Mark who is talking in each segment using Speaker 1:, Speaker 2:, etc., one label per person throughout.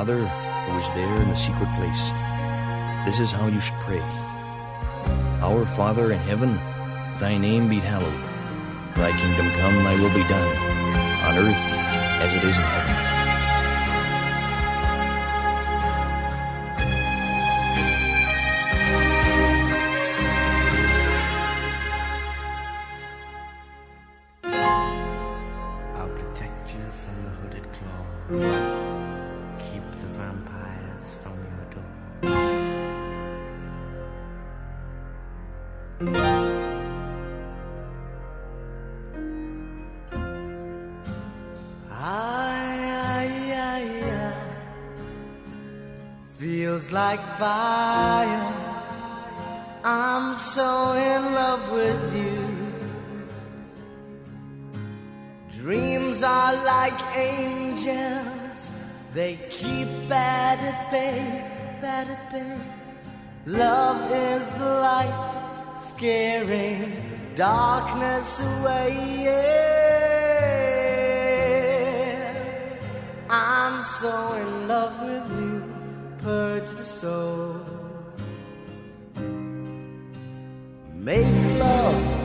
Speaker 1: Father who is there in the secret place. This is how you should pray. Our Father in heaven, thy name be hallowed. Thy kingdom come, thy will be done, on earth as it is in heaven. darkness away. Yeah. I'm so in love with you, purge the soul. Make love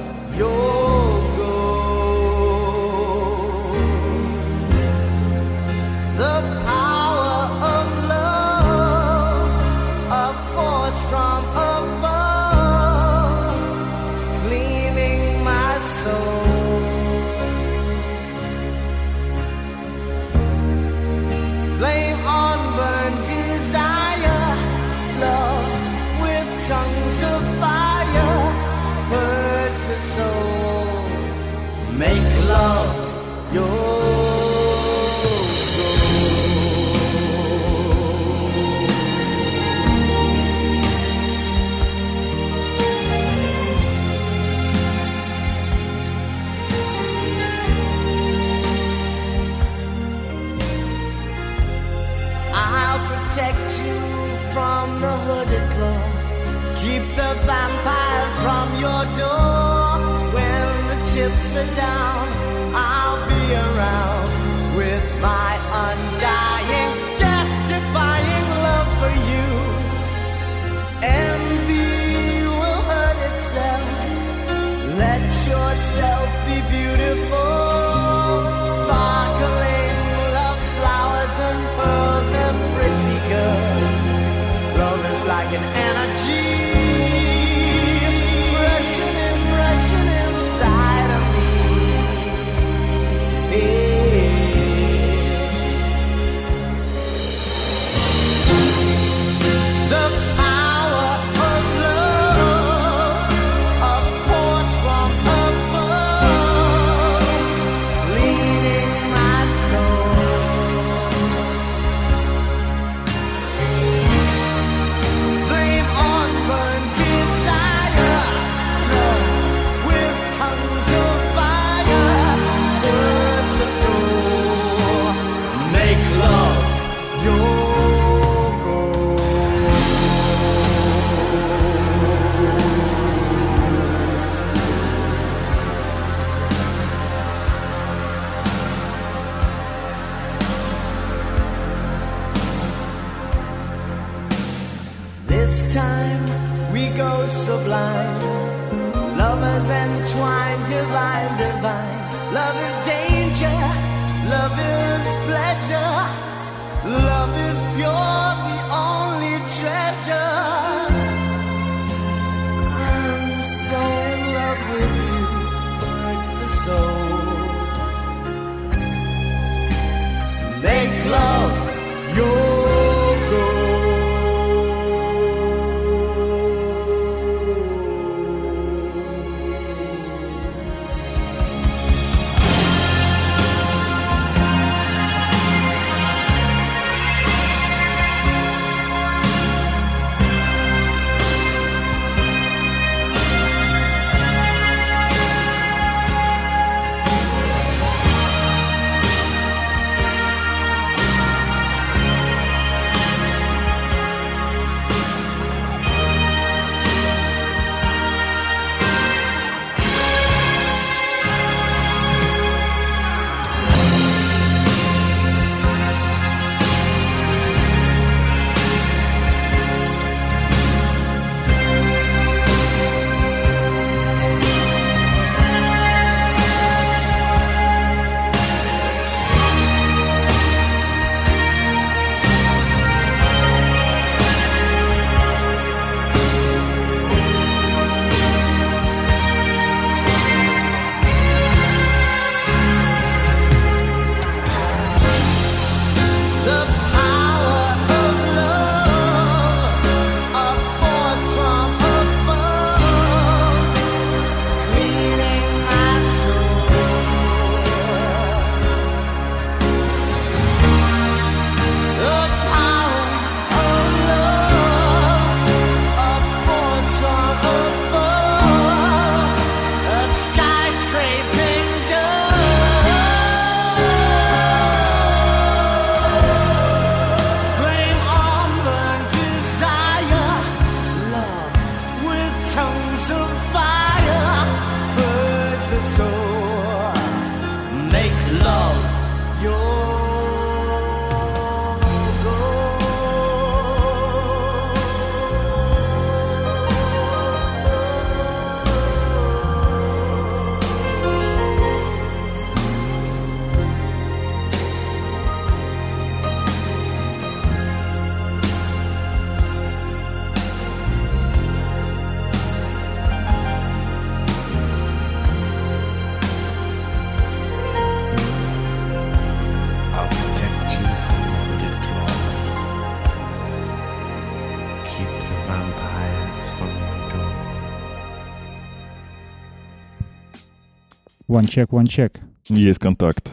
Speaker 2: One check, one check.
Speaker 3: Есть контакт.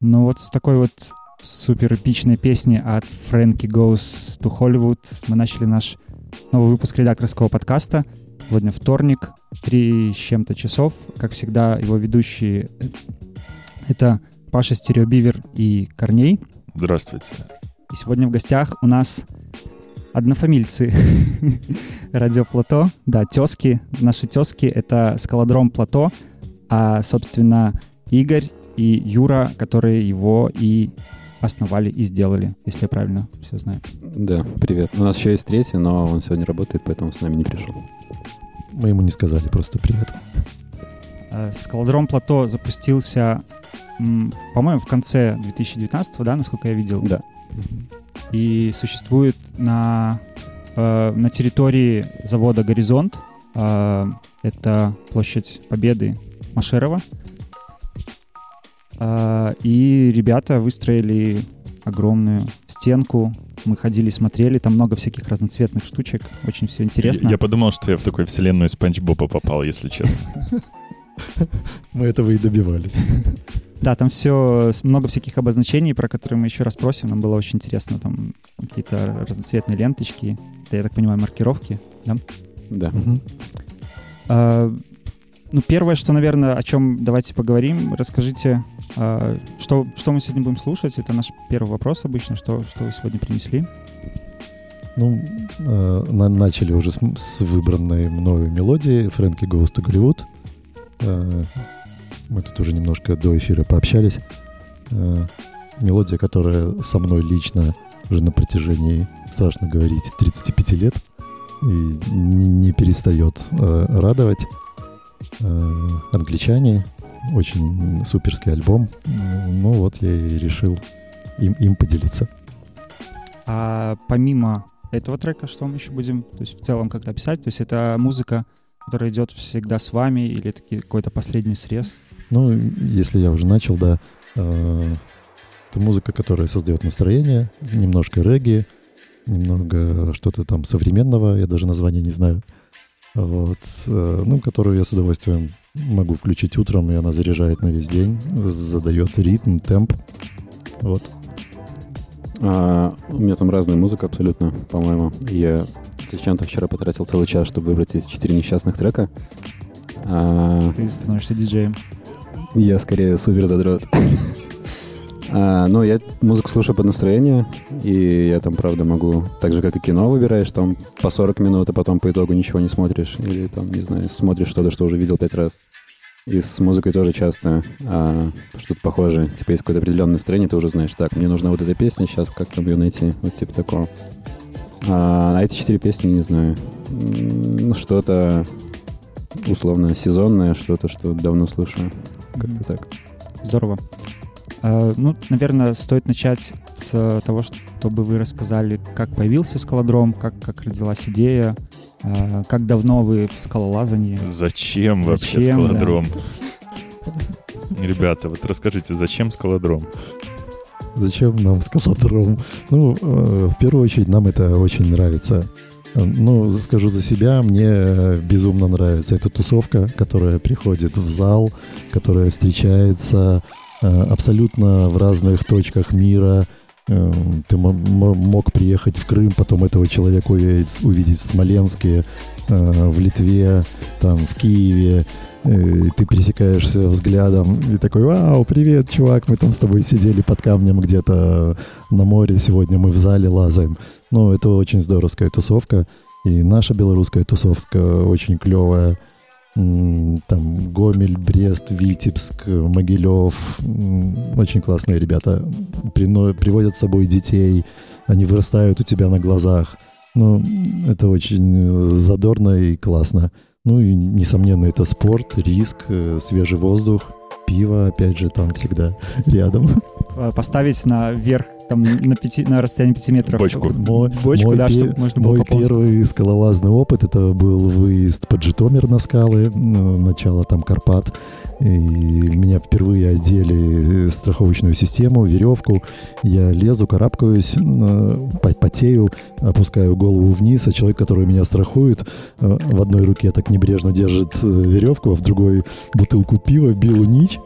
Speaker 2: Ну вот с такой вот супер эпичной песни от Frankie Goes to Hollywood мы начали наш новый выпуск редакторского подкаста. Сегодня вторник, три с чем-то часов. Как всегда, его ведущие э, — это Паша Стереобивер и Корней.
Speaker 3: Здравствуйте.
Speaker 2: И сегодня в гостях у нас однофамильцы Радио Плато. Да, тески. Наши тески — это скалодром Плато, а, собственно, Игорь и Юра, которые его и основали и сделали, если я правильно все знаю.
Speaker 4: Да, привет. У нас еще есть третий, но он сегодня работает, поэтому с нами не пришел.
Speaker 5: Мы ему не сказали просто привет.
Speaker 2: Э, Скалодром Плато запустился, по-моему, в конце 2019, да, насколько я видел?
Speaker 4: Да.
Speaker 2: И существует на, э, на территории завода «Горизонт». Э, это площадь Победы Машерова. Э, и ребята выстроили огромную стенку. Мы ходили, смотрели, там много всяких разноцветных штучек. Очень все интересно.
Speaker 3: Я, я подумал, что я в такую вселенную Спанч Боба попал, если честно.
Speaker 5: Мы этого и добивались.
Speaker 2: Да, там все, много всяких обозначений, про которые мы еще раз просим. Нам было очень интересно. Там какие-то разноцветные ленточки. Это, я так понимаю, маркировки. Да?
Speaker 4: Да.
Speaker 2: А, ну, первое, что, наверное, о чем давайте поговорим, расскажите, а, что, что мы сегодня будем слушать. Это наш первый вопрос обычно. Что, что вы сегодня принесли?
Speaker 5: Ну, э, на- начали уже с, с выбранной мною мелодии Фрэнки Goes to Голливуд. Э, мы тут уже немножко до эфира пообщались. Э, мелодия, которая со мной лично уже на протяжении, страшно говорить, 35 лет и не, не перестает э, радовать. Э, англичане, очень суперский альбом. Ну вот я и решил им, им поделиться.
Speaker 2: А помимо этого трека, что мы еще будем, то есть в целом как-то описать? То есть это музыка, которая идет всегда с вами или это какой-то последний срез?
Speaker 5: Ну, если я уже начал, да, э, это музыка, которая создает настроение, немножко регги, немного что-то там современного, я даже название не знаю. Вот, э, ну, которую я с удовольствием могу включить утром, и она заряжает на весь день, задает ритм, темп. Вот.
Speaker 4: А, у меня там разная музыка абсолютно, по-моему. Я зачем-то вчера потратил целый час, чтобы выбрать эти четыре несчастных трека. А,
Speaker 2: Ты становишься диджеем.
Speaker 4: я скорее супер задрот. А, ну, я музыку слушаю под настроение, и я там, правда, могу, так же, как и кино выбираешь, там по 40 минут, а потом по итогу ничего не смотришь, или там, не знаю, смотришь что-то, что уже видел пять раз. И с музыкой тоже часто а, что-то похожее. Типа, есть какое-то определенное настроение, ты уже знаешь, так, мне нужна вот эта песня, сейчас как там ее найти, вот типа такого. А, а эти четыре песни, не знаю, что-то условно сезонное, что-то, что давно слушаю. Как-то так.
Speaker 2: Здорово. А, Ну, наверное, стоит начать с того, чтобы вы рассказали, как появился скалодром, как, как родилась идея, а, как давно вы в скалолазании.
Speaker 3: Зачем вообще
Speaker 2: Зачем, да.
Speaker 3: скалодром? Ребята, вот расскажите, зачем скалодром?
Speaker 5: Зачем нам скалодром? Ну, э, в первую очередь, нам это очень нравится. Ну, скажу за себя, мне безумно нравится эта тусовка, которая приходит в зал, которая встречается абсолютно в разных точках мира. Э, Ты мо- мо- мог приехать в Крым, потом этого человека увидеть, в Смоленске, э, в Литве, там, в Киеве. Э, и Ты пересекаешься взглядом и такой, вау, привет, чувак, мы там с тобой сидели под камнем где-то на море, сегодня мы в зале лазаем. Ну, это очень здоровская тусовка. И наша белорусская тусовка очень клевая. Там Гомель, Брест, Витебск, Могилев. Очень классные ребята. Приводят с собой детей. Они вырастают у тебя на глазах. Ну, это очень э, задорно и классно. Ну и, несомненно, это спорт, риск, э, свежий воздух, пиво, опять же, там всегда рядом.
Speaker 2: А, Поставить на верх, там, на, пяти, на расстоянии 5 метров.
Speaker 3: Бочку.
Speaker 5: Мой,
Speaker 2: Бочку,
Speaker 5: мой
Speaker 2: да, чтобы можно было
Speaker 5: мой
Speaker 2: поползать.
Speaker 5: первый скалолазный опыт это был выезд под Житомир на скалы, ну, начало там Карпат. И меня впервые одели страховочную систему, веревку. Я лезу, карабкаюсь, потею, опускаю голову вниз, а человек, который меня страхует, э, в одной руке так небрежно держит э, веревку, а в другой бутылку пива, Биллу Нич.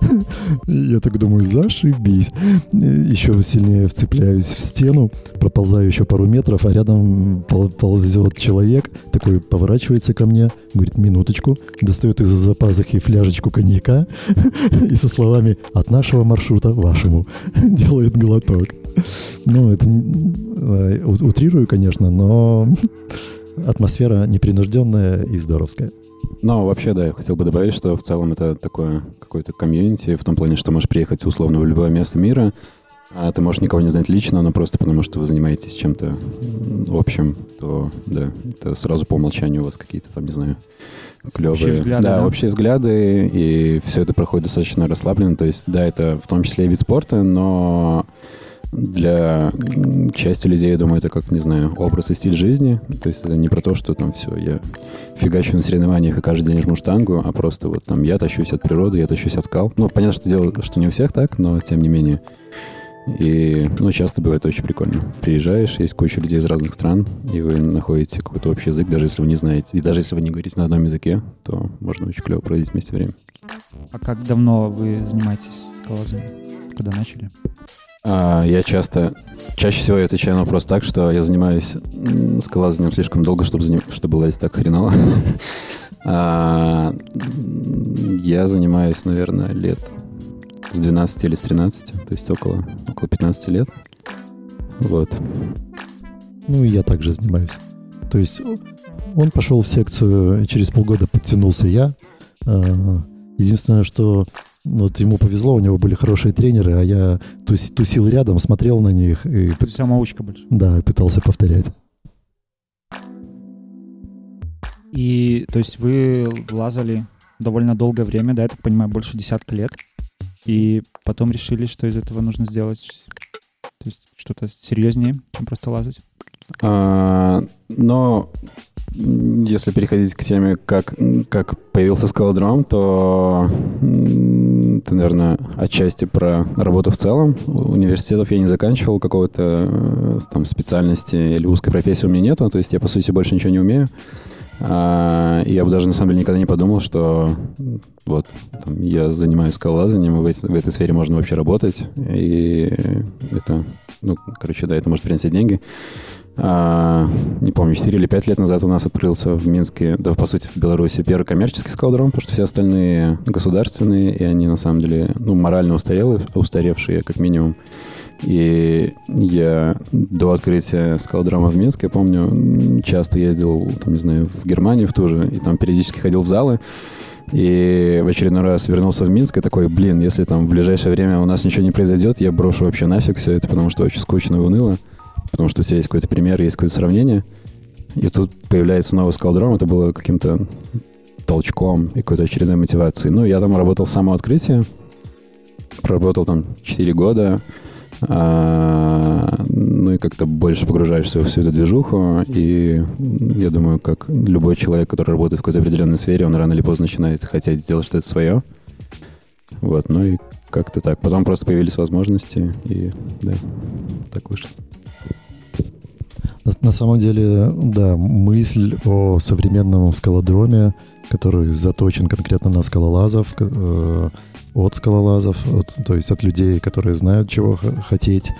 Speaker 5: Я так думаю, зашибись. Еще сильнее вцепляюсь в стену, проползаю еще пару метров, а рядом ползет человек, такой поворачивается ко мне, говорит, минуточку, достает из-за пазухи фляжечку коньяка и со словами «от нашего маршрута вашему» делает глоток. Ну, это э, утрирую, конечно, но атмосфера непринужденная и здоровская.
Speaker 4: Ну, вообще, да, я хотел бы добавить, что в целом это такое какое-то комьюнити, в том плане, что можешь приехать условно в любое место мира, а ты можешь никого не знать лично, но просто потому, что вы занимаетесь чем-то общим, то, да, это сразу по умолчанию у вас какие-то там, не знаю, клевые...
Speaker 2: Общие взгляды,
Speaker 4: да,
Speaker 2: да?
Speaker 4: общие взгляды, и все это проходит достаточно расслабленно. То есть, да, это в том числе и вид спорта, но для части людей, я думаю, это как, не знаю, образ и стиль жизни. То есть это не про то, что там все, я фигачу на соревнованиях и каждый день жму штангу, а просто вот там я тащусь от природы, я тащусь от скал. Ну, понятно, что дело, что не у всех так, но тем не менее. И, ну, часто бывает очень прикольно. Приезжаешь, есть куча людей из разных стран, и вы находите какой-то общий язык, даже если вы не знаете. И даже если вы не говорите на одном языке, то можно очень клево проводить вместе время.
Speaker 2: А как давно вы занимаетесь скалолазанием? Когда начали?
Speaker 4: А, я часто, чаще всего я отвечаю на вопрос так, что я занимаюсь скалолазанием слишком долго, чтобы, заним- чтобы лазить так хреново. А, Я занимаюсь, наверное, лет с 12 или с 13, то есть около, около 15 лет. Вот.
Speaker 5: Ну, и я также занимаюсь. То есть он пошел в секцию, через полгода подтянулся я. А, Единственное, что вот ему повезло, у него были хорошие тренеры, а я тус- тусил рядом, смотрел на них и
Speaker 2: Ты самоучка больше.
Speaker 5: да, пытался повторять.
Speaker 2: И, то есть, вы лазали довольно долгое время, да, я так понимаю, больше десятка лет. И потом решили, что из этого нужно сделать то есть, что-то серьезнее, чем просто лазать.
Speaker 4: А, но если переходить к теме, как, как появился скалодром, то это, наверное, отчасти про работу в целом. Университетов я не заканчивал, какого-то э, там специальности или узкой профессии у меня нету, то есть я, по сути, больше ничего не умею. А, я бы даже, на самом деле, никогда не подумал, что вот, там, я занимаюсь скалолазанием, и в, эти- в этой сфере можно вообще работать. И это, ну, короче, да, это может приносить деньги. А, не помню, 4 или 5 лет назад у нас открылся в Минске, да, по сути, в Беларуси первый коммерческий скалодром, потому что все остальные государственные, и они, на самом деле, ну, морально устарелые, устаревшие, как минимум. И я до открытия скалодрома в Минске, я помню, часто ездил, там, не знаю, в Германию в ту же, и там периодически ходил в залы. И в очередной раз вернулся в Минск и такой, блин, если там в ближайшее время у нас ничего не произойдет, я брошу вообще нафиг все это, потому что очень скучно и уныло. Потому что у тебя есть какой-то пример, есть какое-то сравнение. И тут появляется новый скалдром, это было каким-то толчком и какой-то очередной мотивацией. Ну, я там работал с самого открытия, проработал там 4 года, а, ну и как-то больше погружаешься во всю эту движуху, и я думаю, как любой человек, который работает в какой-то определенной сфере, он рано или поздно начинает хотеть сделать что-то свое. Вот, ну и как-то так. Потом просто появились возможности, и да, так вышло.
Speaker 5: На, самом деле, да, мысль о современном скалодроме, который заточен конкретно на скалолазов, э, от скалолазов, от- то есть от людей, которые знают, чего хотеть,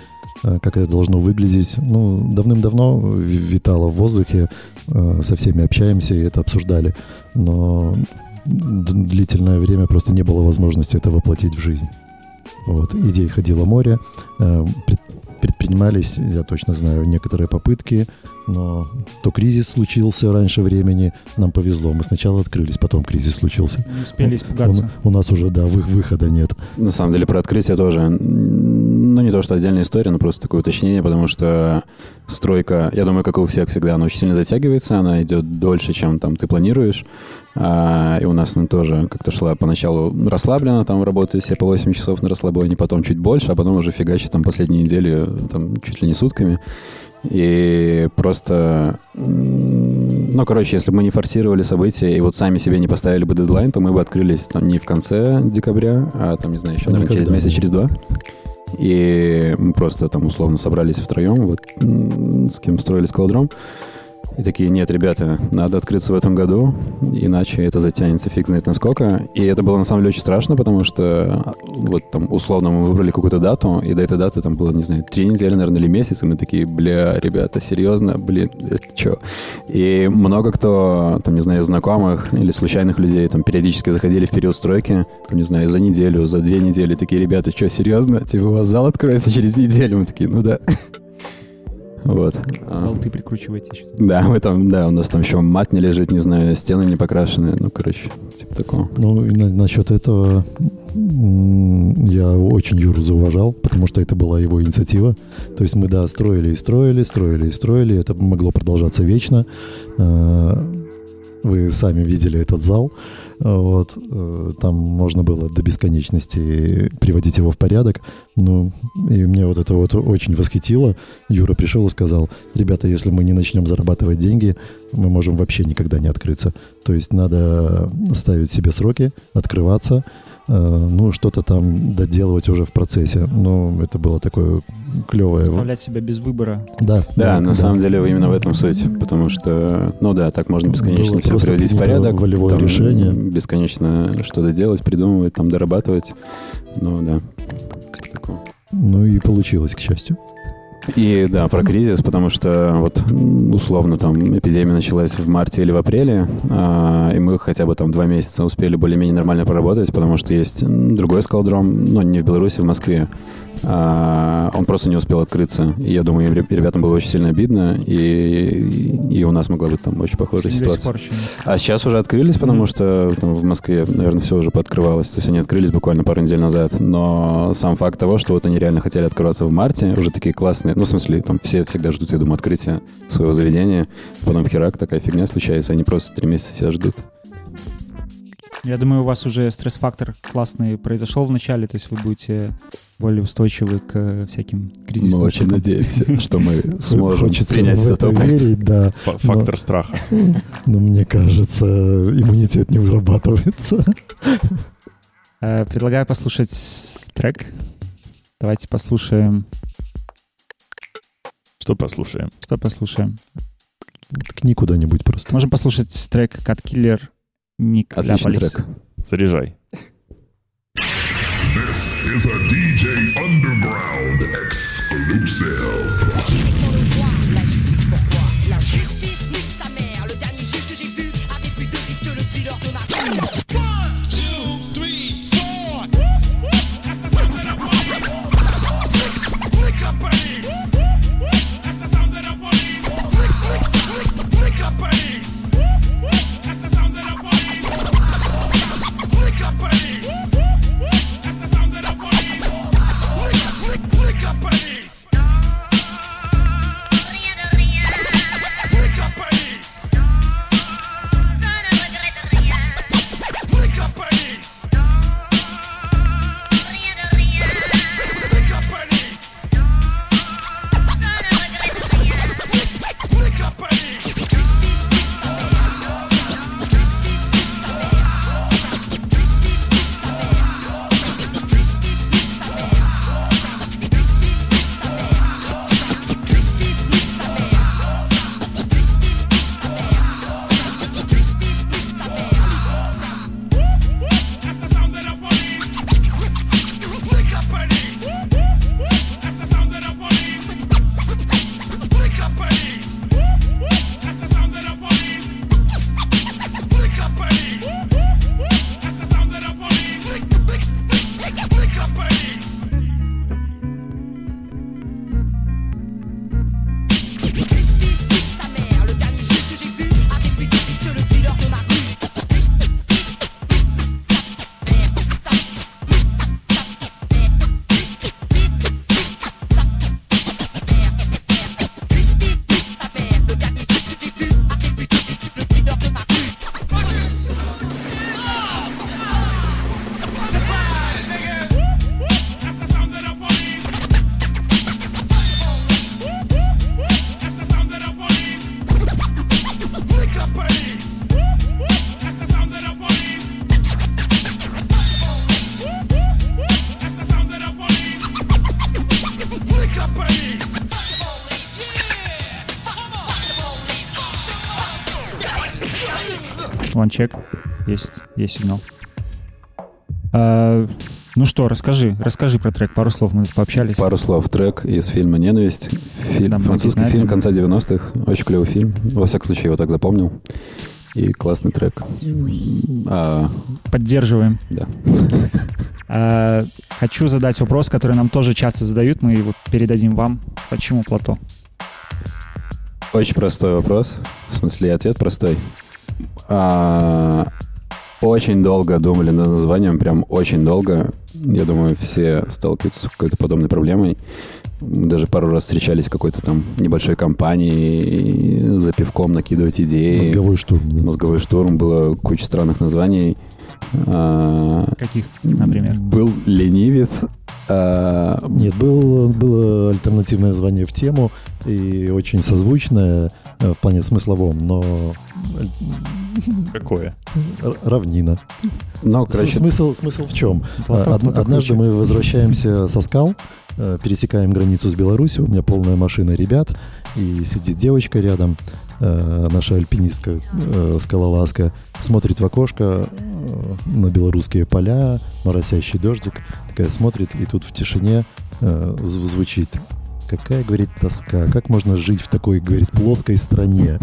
Speaker 5: э, как это должно выглядеть. Ну, давным-давно ви- витало в воздухе, э, со всеми общаемся и это обсуждали, но длительное время просто не было возможности это воплотить в жизнь. Вот, идей ходило море, э, пред- предпринимались, я точно знаю, некоторые попытки, но то кризис случился раньше времени, нам повезло, мы сначала открылись, потом кризис случился.
Speaker 2: Не успели испугаться.
Speaker 5: У, у нас уже, да, вы- выхода нет.
Speaker 4: На самом деле про открытие тоже, ну не то, что отдельная история, но просто такое уточнение, потому что стройка, я думаю, как и у всех всегда, она очень сильно затягивается, она идет дольше, чем там ты планируешь. А, и у нас она тоже как-то шла поначалу расслабленно, там работали все по 8 часов на расслабоне, потом чуть больше, а потом уже фигачит там последние недели там чуть ли не сутками. И просто ну, короче, если бы мы не форсировали события и вот сами себе не поставили бы дедлайн, то мы бы открылись там не в конце декабря, а там, не знаю, еще, наверное, через месяц, через два. И мы просто там условно собрались втроем, вот с кем строили скалодром. И такие, нет, ребята, надо открыться в этом году, иначе это затянется фиг знает насколько. И это было на самом деле очень страшно, потому что вот там условно мы выбрали какую-то дату, и до этой даты там было, не знаю, три недели, наверное, или месяц, и мы такие, бля, ребята, серьезно, блин, это что? И много кто, там, не знаю, знакомых или случайных людей там периодически заходили в период стройки, там, не знаю, за неделю, за две недели, такие, ребята, что, серьезно? Типа у вас зал откроется через неделю? Мы такие, ну да. Вот. А,
Speaker 2: Болты прикручиваете еще.
Speaker 4: Да, мы там, да, у нас там еще мат не лежит, не знаю, стены не покрашены, ну, короче, типа такого.
Speaker 5: Ну, и на- насчет этого я очень Юру зауважал, потому что это была его инициатива. То есть мы, да, строили и строили, строили и строили. Это могло продолжаться вечно. Э, Вы сами видели этот зал. Вот. э, Там можно было до бесконечности приводить его в порядок. Ну, и мне вот это вот очень восхитило. Юра пришел и сказал, ребята, если мы не начнем зарабатывать деньги, мы можем вообще никогда не открыться. То есть надо ставить себе сроки, открываться, ну, что-то там доделывать уже в процессе. Ну, это было такое клевое.
Speaker 2: Оставлять себя без выбора.
Speaker 5: Да,
Speaker 4: Да, на самом деле именно в этом суть, потому что, ну да, так можно бесконечно
Speaker 5: Было
Speaker 4: все приводить в порядок.
Speaker 5: волевое
Speaker 4: там
Speaker 5: решение.
Speaker 4: Бесконечно что-то делать, придумывать, там дорабатывать. Ну да, типа такого.
Speaker 5: Ну и получилось, к счастью.
Speaker 4: И да, про кризис, потому что вот условно там эпидемия началась в марте или в апреле, а, и мы хотя бы там два месяца успели более-менее нормально поработать, потому что есть другой скалдром, но не в Беларуси, в Москве. А, он просто не успел открыться. И я думаю, ребятам было очень сильно обидно, и, и у нас могла быть там очень похожая
Speaker 2: сих
Speaker 4: ситуация. А сейчас уже открылись, потому что там, в Москве, наверное, все уже пооткрывалось. То есть они открылись буквально пару недель назад. Но сам факт того, что вот они реально хотели открываться в марте, уже такие классные, ну, в смысле, там все всегда ждут, я думаю, открытия своего заведения. Потом херак, такая фигня случается, они просто три месяца себя ждут.
Speaker 2: Я думаю, у вас уже стресс-фактор классный произошел в начале, то есть вы будете более устойчивы к э, всяким кризисным
Speaker 4: Мы очень надеемся, что мы сможем
Speaker 5: Хочется
Speaker 4: принять этот
Speaker 5: это
Speaker 4: опыт.
Speaker 5: верить, да.
Speaker 3: Фактор страха.
Speaker 5: Но мне кажется, иммунитет не вырабатывается.
Speaker 2: Э, Предлагаю послушать трек. Давайте послушаем.
Speaker 3: Что послушаем?
Speaker 2: Что послушаем?
Speaker 5: Ткни куда-нибудь просто.
Speaker 2: Можем послушать трек Cut Killer Ник
Speaker 4: Отличный
Speaker 2: Ляполис.
Speaker 4: трек.
Speaker 3: Заряжай.
Speaker 6: This is a DJ Underground exclusive.
Speaker 2: Есть, сигнал. А, ну что, расскажи, расскажи про трек. Пару слов мы пообщались.
Speaker 4: Пару слов. Трек из фильма «Ненависть». Фильм,
Speaker 2: Да,
Speaker 4: французский
Speaker 2: знают
Speaker 4: фильм конца 90-х. Очень клевый фильм. Во всяком случае, я его так запомнил. И классный трек. А,
Speaker 2: Поддерживаем.
Speaker 4: да.
Speaker 2: А, хочу задать вопрос, который нам тоже часто задают. Мы его передадим вам. Почему плато?
Speaker 4: Очень простой вопрос. В смысле, ответ простой. А, очень долго думали над названием, прям очень долго. Я думаю, все сталкиваются с какой-то подобной проблемой. Мы даже пару раз встречались в какой-то там небольшой компании, за пивком накидывать идеи.
Speaker 5: Мозговой штурм. да.
Speaker 4: Мозговой штурм, было куча странных названий. А,
Speaker 2: Каких, например?
Speaker 4: Был ленивец. А,
Speaker 5: Нет, был, было альтернативное название в тему и очень созвучное в плане смысловом, но
Speaker 3: Какое?
Speaker 5: равнина. С-
Speaker 4: короче,
Speaker 5: Смысл, смысл в чем?
Speaker 2: Плато,
Speaker 5: Од- Однажды мы возвращаемся со скал, э, пересекаем границу с Беларусью, у меня полная машина ребят, и сидит девочка рядом, э, наша альпинистка, э, скалолазка, смотрит в окошко э, на белорусские поля, моросящий дождик, такая смотрит, и тут в тишине э, зв- звучит Какая, говорит, тоска. Как можно жить в такой, говорит, плоской стране?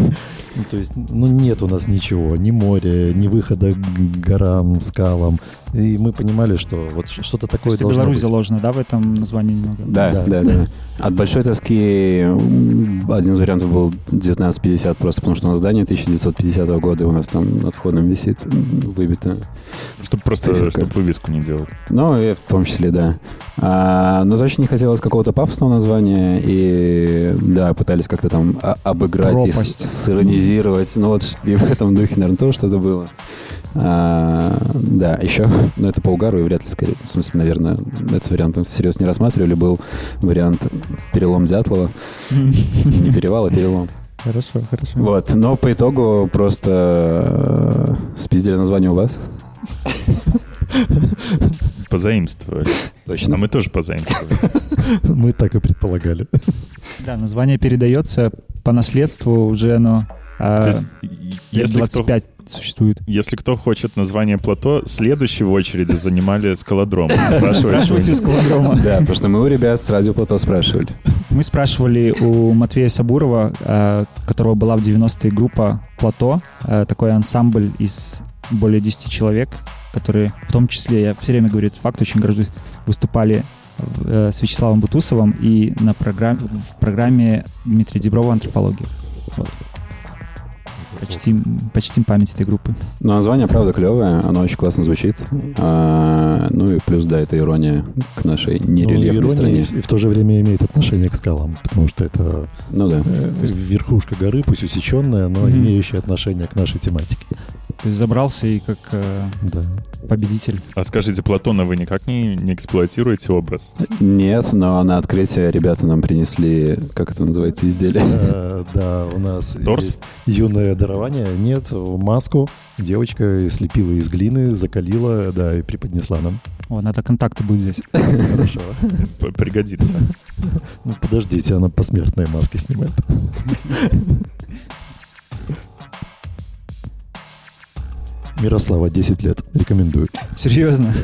Speaker 5: Ну, то есть, ну, нет у нас ничего. Ни моря, ни выхода к горам, скалам. И мы понимали, что вот что-то
Speaker 2: То
Speaker 5: такое
Speaker 2: есть и
Speaker 5: должно
Speaker 2: Беларусь
Speaker 5: быть.
Speaker 2: заложена, да, в этом названии немного?
Speaker 4: Да, да,
Speaker 5: Да.
Speaker 4: да, От большой тоски один из вариантов был 1950, просто потому что у нас здание 1950 года, и у нас там над входом висит выбито.
Speaker 3: Чтобы просто,
Speaker 4: Циферка.
Speaker 3: чтобы вывеску не делать.
Speaker 4: Ну, и в том числе, да. А, но очень не хотелось какого-то пафосного названия, и, да, пытались как-то там обыграть и
Speaker 2: Пропасть.
Speaker 4: с- сиронизировать. Ну, вот и в этом духе, наверное, тоже что-то было. А, да, еще, ну, это по угару, и вряд ли, скорее, в смысле, наверное, этот вариант мы всерьез не рассматривали. Был вариант перелом Дятлова. Не перевал, а перелом.
Speaker 2: Хорошо, хорошо.
Speaker 4: Вот, но по итогу просто э, спиздили название у вас.
Speaker 3: Позаимствовали.
Speaker 4: Точно.
Speaker 3: А мы тоже позаимствовали.
Speaker 5: Мы так и предполагали.
Speaker 2: Да, название передается по наследству, уже оно а,
Speaker 3: есть, если кто,
Speaker 2: 25 существует.
Speaker 3: если кто хочет название плато, следующий в очереди занимали скалодром.
Speaker 2: Спрашивайте у скалодрома.
Speaker 4: Да, потому что мы у ребят с радио Плато спрашивали.
Speaker 2: Мы спрашивали у Матвея Сабурова, у которого была в 90-е группа «Плато», э, такой ансамбль из более 10 человек, которые, в том числе, я все время говорю этот факт, очень горжусь, выступали э, с Вячеславом Бутусовым и на программе, в программе Дмитрия Деброва «Антропология». Вот. Почтим, почтим память этой группы.
Speaker 4: Но название, правда, клевое, оно очень классно звучит. А, ну и плюс, да, это ирония к нашей
Speaker 5: Но
Speaker 4: нерельефной
Speaker 5: ирония
Speaker 4: стране.
Speaker 5: и в то же время имеет отношение к скалам, потому что это
Speaker 4: Ну да.
Speaker 5: э, верхушка горы, пусть усеченная, но
Speaker 2: Мгм.
Speaker 5: имеющая отношение к нашей тематике.
Speaker 2: То есть забрался и как э,
Speaker 5: Да.
Speaker 2: победитель.
Speaker 3: А скажите, Платона вы никак не, не эксплуатируете образ?
Speaker 4: Нет, но на открытие ребята нам принесли, как это называется, изделие.
Speaker 5: Э, Да, у нас
Speaker 3: Торс?
Speaker 5: юное дарование. Нет, маску девочка слепила из глины, закалила, да, и преподнесла нам.
Speaker 2: О, надо контакты будет здесь.
Speaker 5: Хорошо.
Speaker 3: Пригодится.
Speaker 5: Ну, подождите, она посмертные маски снимает. Мирослава, 10 лет. Рекомендую.
Speaker 2: Серьезно?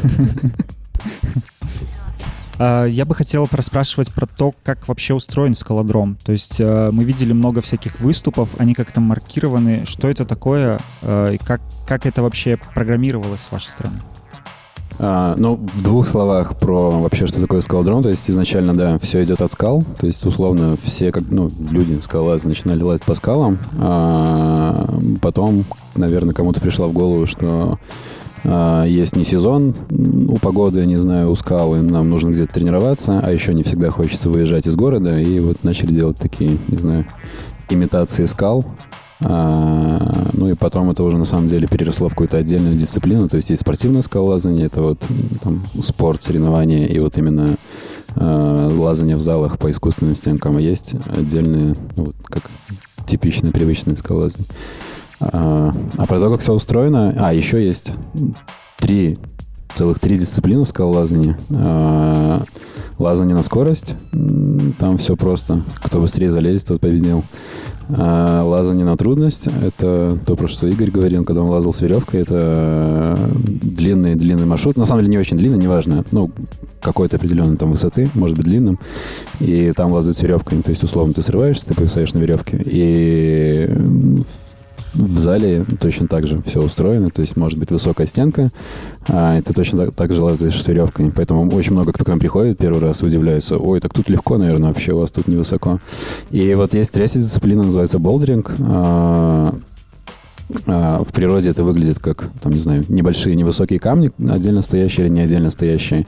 Speaker 2: А, Я бы хотел проспрашивать про то, как вообще устроен скалодром. То есть э, мы видели много всяких выступов, они как-то маркированы. Что это такое э, и как, как это вообще программировалось с вашей стороны?
Speaker 4: А, ну, в двух словах про вообще, что такое скалодром. То есть изначально, да, все идет от скал. То есть, условно, все, как, ну, люди, скалолазы, начинали лазить по скалам. А потом, наверное, кому-то пришла в голову, что а, есть не сезон у погоды, не знаю, у скал, и нам нужно где-то тренироваться, а еще не всегда хочется выезжать из города. И вот начали делать такие, не знаю, имитации скал. А, ну и потом это уже на самом деле переросло в какую-то отдельную дисциплину. То есть есть спортивное скалолазание, это вот там спорт, соревнования и вот именно а, лазание в залах по искусственным стенкам. Есть отдельные, ну, вот как типичные, привычные скалолазания. А, а про то, как все устроено... А, еще есть три целых три дисциплины в скалолазании. А, Лазание на скорость, там все просто. Кто быстрее залезет, тот победил. А лазание на трудность — это то, про что Игорь говорил, когда он лазал с веревкой. Это длинный-длинный маршрут. На самом деле не очень длинный, неважно. Ну, какой-то определенной там высоты, может быть, длинным. И там лазают с веревкой. То есть, условно, ты срываешься, ты повисаешь на веревке. И в зале точно так же все устроено. То есть, может быть, высокая стенка, а, ты точно так, так же лазаешь с веревкой. Поэтому очень много кто к нам приходит первый раз и удивляется. Ой, так тут легко, наверное, вообще у вас тут невысоко. И вот есть третья дисциплина, называется болдеринг. А, а, в природе это выглядит как, там, не знаю, небольшие, невысокие камни, отдельно стоящие или не отдельно стоящие.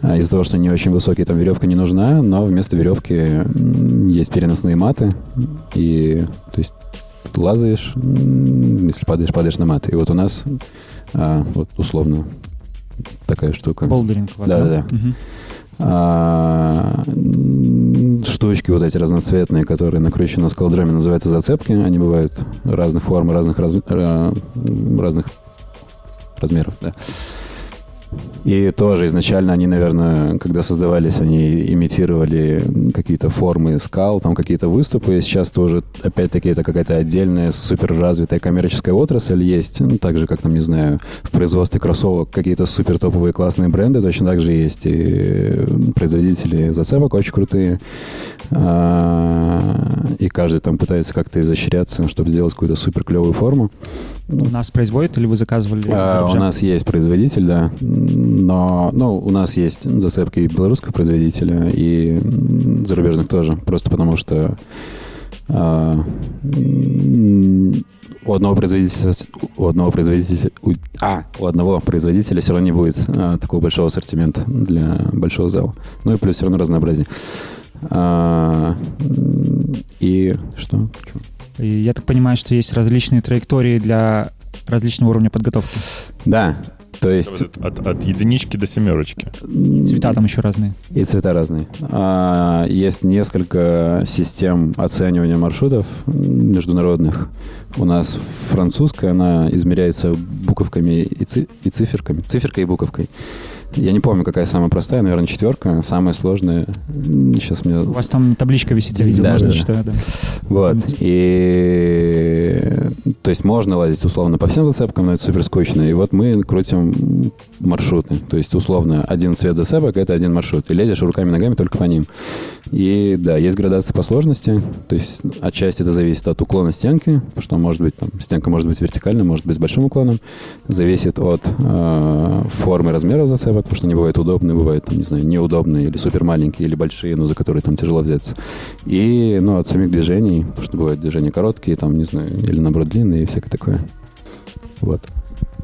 Speaker 4: А, Из-за того, что они очень высокие, там веревка не нужна, но вместо веревки есть переносные маты. И, то есть, лазаешь, если падаешь, падаешь на маты. И вот у нас, а, вот условно, такая штука.
Speaker 2: Болдеринг
Speaker 4: Да-да-да.
Speaker 2: Мгм.
Speaker 4: А, штучки вот эти разноцветные, которые накручены на скалодроме, называются зацепки. Они бывают разных форм, разных, раз- м, разных размеров, да. И тоже изначально они, наверное, когда создавались, они имитировали какие-то формы скал, там какие-то выступы. И сейчас тоже, опять-таки, это какая-то отдельная супер развитая коммерческая отрасль есть. Ну, так же, как, там, не знаю, в производстве кроссовок какие-то супер топовые классные бренды точно так же есть. И производители зацепок очень крутые. А, И каждый там пытается как-то изощряться, чтобы сделать какую-то супер клевую форму.
Speaker 2: У нас производят или вы заказывали
Speaker 4: А, у нас есть производитель, да, но ну, у нас есть зацепки и белорусского производителя, и зарубежных тоже, просто потому что м, у одного производителя, у одного производителя, у, а, у одного производителя все равно не будет а, такого большого ассортимента для большого зала. Ну и плюс все равно разнообразие. А, и что?
Speaker 2: И я так понимаю, что есть различные траектории для различного уровня подготовки.
Speaker 4: Да, то есть
Speaker 3: От, от единички до семерочки.
Speaker 2: И цвета там еще разные.
Speaker 4: И цвета разные. А, есть несколько систем оценивания маршрутов международных. У нас французская, она измеряется буковками и, ци- и циферками. Циферкой и буковкой. Я не помню, какая самая простая, наверное, четверка. Самая сложная. Сейчас мне...
Speaker 2: У вас там табличка висит, я видел,
Speaker 4: Да,
Speaker 2: можно
Speaker 4: да.
Speaker 2: читаю, да.
Speaker 4: Вот. И то есть можно лазить условно по всем зацепкам, но это супер скучно. И вот мы крутим маршруты. То есть условно один цвет зацепок это один маршрут. И лезешь руками ногами только по ним. И да, есть градация по сложности. То есть отчасти это зависит от уклона стенки, что может быть там стенка может быть вертикальной, может быть с большим уклоном. Зависит от э, формы размеров зацепок, потому что они бывают удобные, бывают там, не знаю, неудобные или супер маленькие, или большие, но за которые там тяжело взяться. И, ну, от самих движений, потому что бывают движения короткие, там, не знаю, или наоборот длинные и всякое такое. Вот.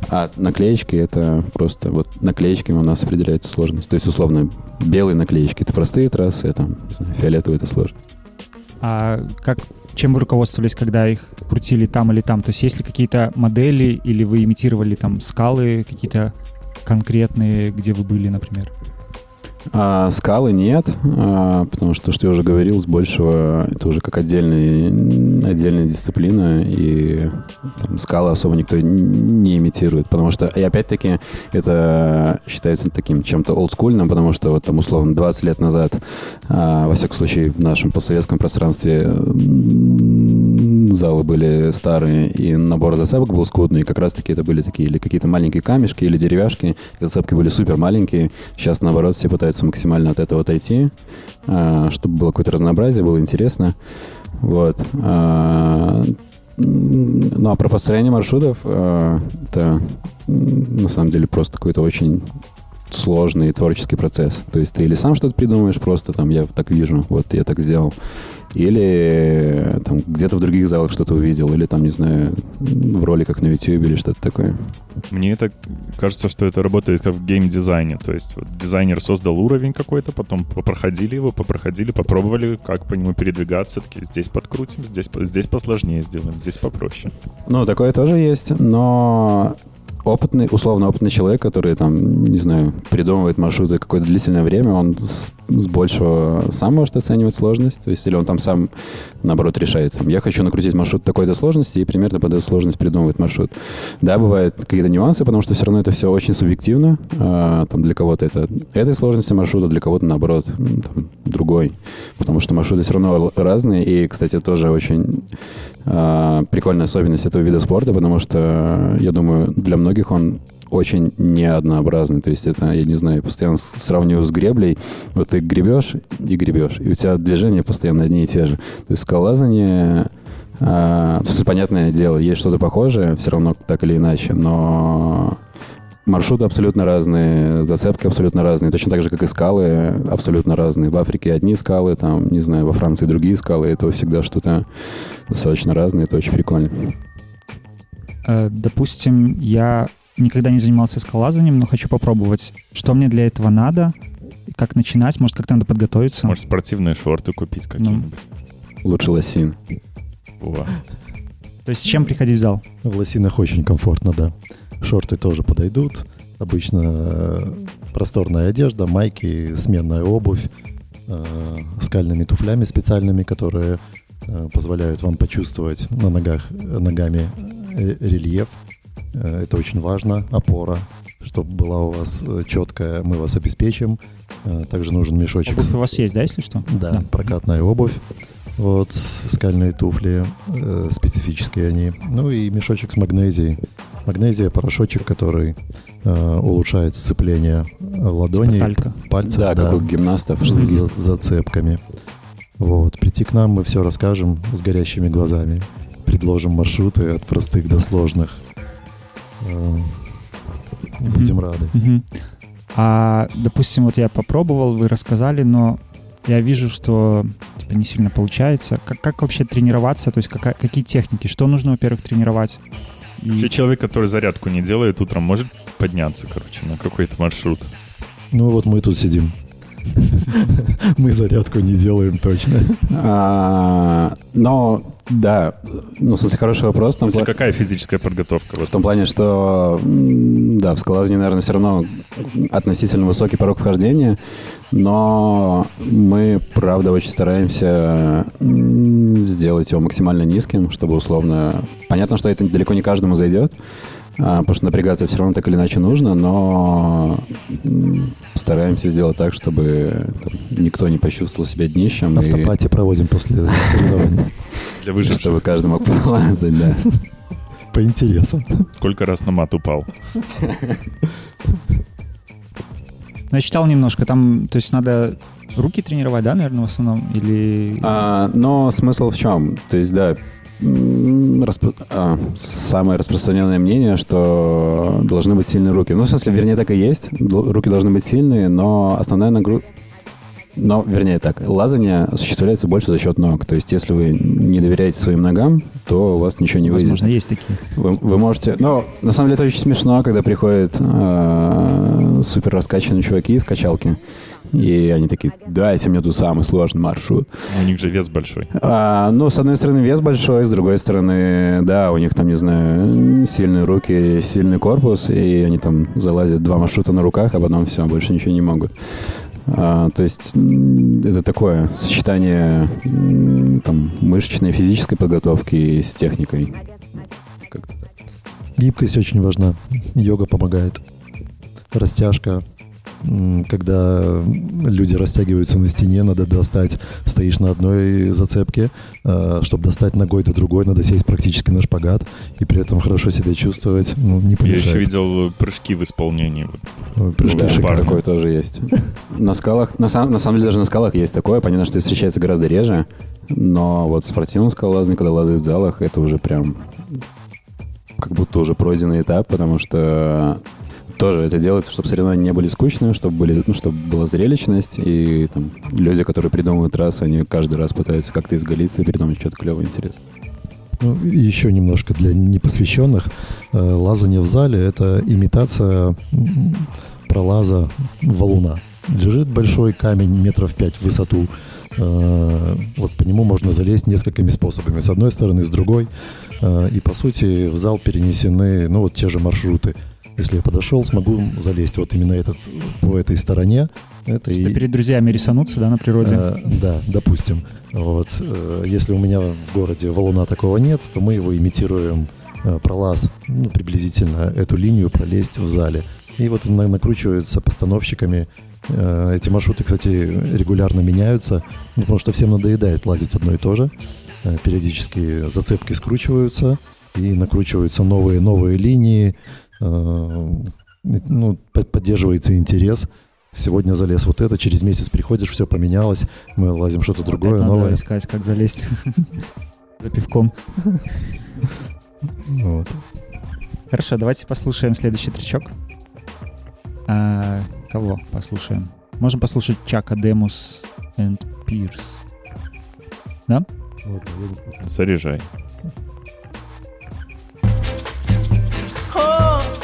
Speaker 4: А наклеечки это просто вот наклеечками у нас определяется сложность. То есть, условно, белые наклеечки это простые трассы, а там, знаю, фиолетовые это сложно.
Speaker 2: А как, чем вы руководствовались, когда их крутили там или там? То есть есть ли какие-то модели или вы имитировали там скалы какие-то конкретные, где вы были, например?
Speaker 4: А скалы нет, а, потому что, что я уже говорил, с большего это уже как отдельный, отдельная дисциплина, и там, скалы особо никто не имитирует, потому что, и опять-таки, это считается таким чем-то олдскульным, потому что вот там условно 20 лет назад, а, во всяком случае, в нашем постсоветском пространстве залы были старые, и набор зацепок был скудный, и как раз-таки это были такие или какие-то маленькие камешки, или деревяшки, и зацепки были супер маленькие. Сейчас, наоборот, все пытаются максимально от этого отойти, а, чтобы было какое-то разнообразие, было интересно. Вот. А, Ну, а про построение маршрутов, а, это на самом деле просто какой-то очень сложный творческий процесс. То есть ты или сам что-то придумаешь, просто там я так вижу, вот я так сделал. Или э, там где-то в других залах что-то увидел, или там, не знаю, в роликах на YouTube или что-то такое.
Speaker 3: Мне это кажется, что это работает как в геймдизайне. То есть вот дизайнер создал уровень какой-то, потом попроходили его, попроходили, попробовали, как по нему передвигаться. Такие, здесь подкрутим, здесь, здесь посложнее сделаем, здесь попроще.
Speaker 4: Ну, такое тоже есть, но опытный, условно опытный человек, который там, не знаю, придумывает маршруты какое-то длительное время, он с, с большего сам может оценивать сложность, то есть или он там сам, наоборот, решает. Я хочу накрутить маршрут такой-то сложности и примерно под эту сложность придумывает маршрут. Да, бывают какие-то нюансы, потому что все равно это все очень субъективно. А, там для кого-то это этой сложности маршрута, для кого-то, наоборот, там, другой. Потому что маршруты все равно разные. И, кстати, тоже очень прикольная особенность этого вида спорта, потому что, я думаю, для многих он очень неоднообразный. То есть это, я не знаю, постоянно сравниваю с греблей. Вот ты гребешь и гребешь, и у тебя движения постоянно одни и те же. То есть скалолазание, а, есть, понятное дело, есть что-то похожее, все равно так или иначе, но маршруты абсолютно разные, зацепки абсолютно разные, точно так же, как и скалы абсолютно разные. В Африке одни скалы, там, не знаю, во Франции другие скалы, это всегда что-то достаточно разное, это очень прикольно.
Speaker 2: Э, Допустим, я никогда не занимался скалазанием, но хочу попробовать. Что мне для этого надо? Как начинать? Может, как-то надо подготовиться?
Speaker 3: Может, спортивные шорты купить какие-нибудь.
Speaker 4: Лучше лосин.
Speaker 3: Во.
Speaker 2: То есть с чем приходить в зал?
Speaker 5: В лосинах очень комфортно, да. Шорты тоже подойдут. Обычно э, просторная одежда, майки, сменная обувь, э, скальными туфлями специальными, которые э, позволяют вам почувствовать на ногах, ногами рельеф. Э, Это очень важно. Опора, чтобы была у вас четкая, мы вас обеспечим. Также нужен мешочек
Speaker 2: Обувь у вас есть, да, если что?
Speaker 5: да, прокатная обувь. Вот, скальные туфли, э, специфические они. Ну и мешочек с магнезией. Магнезия – порошочек, который э, улучшает сцепление ладоней,
Speaker 2: Типа
Speaker 5: пальцев,
Speaker 4: Да, как у гимнастов.
Speaker 5: за- за- зацепками. Вот, прийти к нам мы все расскажем с горящими глазами. Предложим маршруты от простых до сложных. Э, Будем рады.
Speaker 2: Мгм. А, допустим, вот я попробовал, вы рассказали, но я вижу, что типа, не сильно получается. Как, как вообще тренироваться? То есть какая- какие техники? Что нужно, во-первых, тренировать? И-
Speaker 3: Вообще человек, который зарядку не делает утром, может подняться, короче, на какой-то маршрут.
Speaker 5: Ну вот мы тут сидим. Мы зарядку не делаем точно.
Speaker 4: А, Но, да, ну, в смысле, хороший вопрос. в
Speaker 3: смысле, какая физическая подготовка?
Speaker 4: В том плане, что, да, в скалолазании, наверное, все равно относительно высокий порог вхождения, но мы, правда, очень стараемся сделать его максимально низким, чтобы условно... Понятно, что это далеко не каждому зайдет, потому что напрягаться все равно так или иначе нужно, но стараемся сделать так, чтобы там, никто не почувствовал себя днищем. и
Speaker 5: Автопати проводим после соревнований.
Speaker 3: для выживших.
Speaker 4: чтобы каждый мог полазать, да.
Speaker 5: По интересам.
Speaker 3: Сколько раз на мат упал?
Speaker 2: Ну, Я читал немножко, там, то есть надо руки тренировать, да, наверное, в основном? Или...
Speaker 4: А, но смысл в чем? То есть, да, м, распро- а, самое распространенное мнение, что должны быть сильные руки. Ну, в смысле, вернее, так и есть. Руки должны быть сильные, но основная нагрузка... Но, вернее, так, лазание осуществляется больше за счет ног. То есть, если вы не доверяете своим ногам, то у вас ничего не выйдет.
Speaker 2: Возможно, есть такие.
Speaker 4: Вы, вы можете... Ну, на самом деле, это очень смешно, когда приходят э, супер раскачанные чуваки из качалки, и они такие, дайте мне тут самый сложный маршрут.
Speaker 3: У них же вес большой.
Speaker 4: А, ну, с одной стороны, вес большой, с другой стороны, да, у них там, не знаю, сильные руки, сильный корпус, и они там залазят два маршрута на руках, а потом все, больше ничего не могут. А, то есть это такое сочетание там, мышечной, физической подготовки с техникой.
Speaker 5: Гибкость очень важна. Йога помогает. Растяжка. Когда люди растягиваются на стене, надо достать, стоишь на одной зацепке, чтобы достать ногой до другой, надо сесть практически на шпагат и при этом хорошо себя чувствовать. Ну, не
Speaker 3: Я
Speaker 5: помешает.
Speaker 3: еще видел прыжки в исполнении.
Speaker 5: Ой, прыжки
Speaker 4: Да,
Speaker 5: шикарные.
Speaker 4: такое тоже есть. На скалах, на, сам- на самом деле даже на скалах есть такое. Понятно, что это встречается гораздо реже. Но вот в спортивном скалолазании, когда лазают в залах, это уже прям как будто уже пройденный этап, потому что тоже это делается, чтобы соревнования не были скучными, чтобы, были, ну, чтобы была зрелищность, и там, люди, которые придумывают трассы, они каждый раз пытаются как-то изгалиться и придумать что-то клевое интересное.
Speaker 5: Ну, еще немножко для непосвященных. Э, Лазание в зале – это имитация пролаза валуна. Лежит большой камень метров пять в высоту. э, вот по нему можно залезть несколькими способами. С одной стороны, с другой. Э, и, по сути, в зал перенесены, ну, вот те же маршруты. Если я подошел, смогу залезть вот именно этот, по этой стороне. Это и-
Speaker 2: перед друзьями рисануться, да, на природе?
Speaker 5: Э, да, допустим. Вот, э, если у меня в городе валуна такого нет, то мы его имитируем э, пролаз, ну, приблизительно эту линию пролезть в зале. И вот на- накручиваются постановщиками. Э, Эти маршруты, кстати, регулярно меняются, ну, потому что всем надоедает лазить одно и то же. Э, Периодически зацепки скручиваются и накручиваются новые новые линии. Э, Ну, по- поддерживается интерес. Сегодня залез вот это, через месяц приходишь, все поменялось, мы лазим что-то другое,
Speaker 2: Опять надо
Speaker 5: новое.
Speaker 2: искать, как залезть за пивком.
Speaker 5: Вот.
Speaker 2: Хорошо, давайте послушаем следующий тречок. А, кого послушаем? Можем послушать Чака Демус and Пирс. Да?
Speaker 3: Заряжай.
Speaker 1: Oh,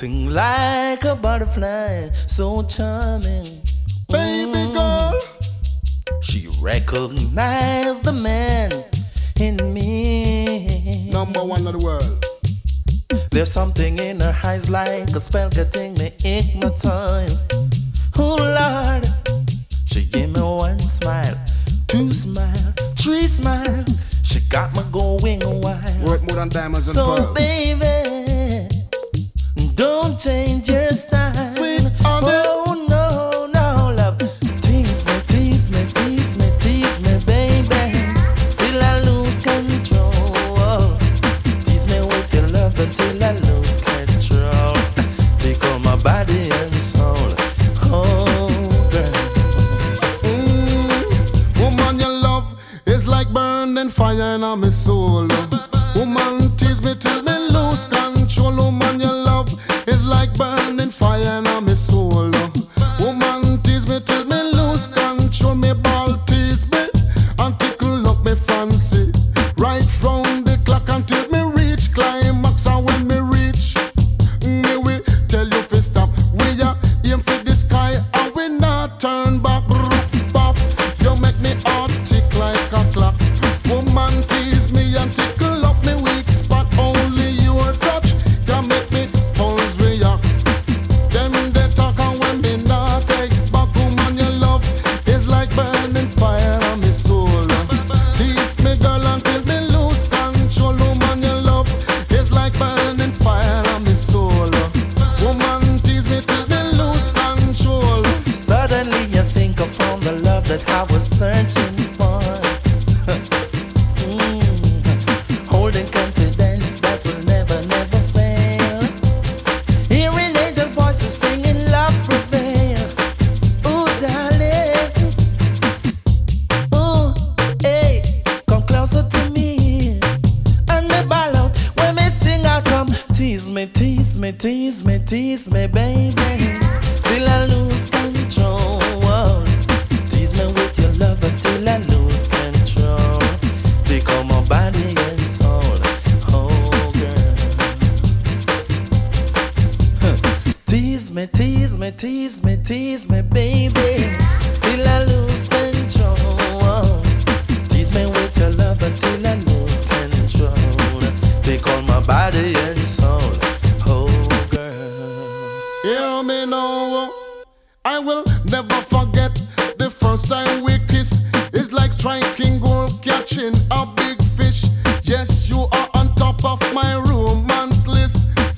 Speaker 1: mm-hmm. like a butterfly, so charming. Baby mm. girl. She recognized the man in me.
Speaker 7: Number one of the world.
Speaker 1: There's something in her eyes like a spell getting me hypnotized. Oh Lord, she gave me one smile, two smile, three smile. She got me going wild.
Speaker 7: Worth more than diamonds and
Speaker 1: So
Speaker 7: pearls.
Speaker 1: baby, don't change your style.
Speaker 7: Sweet honey.
Speaker 1: Oh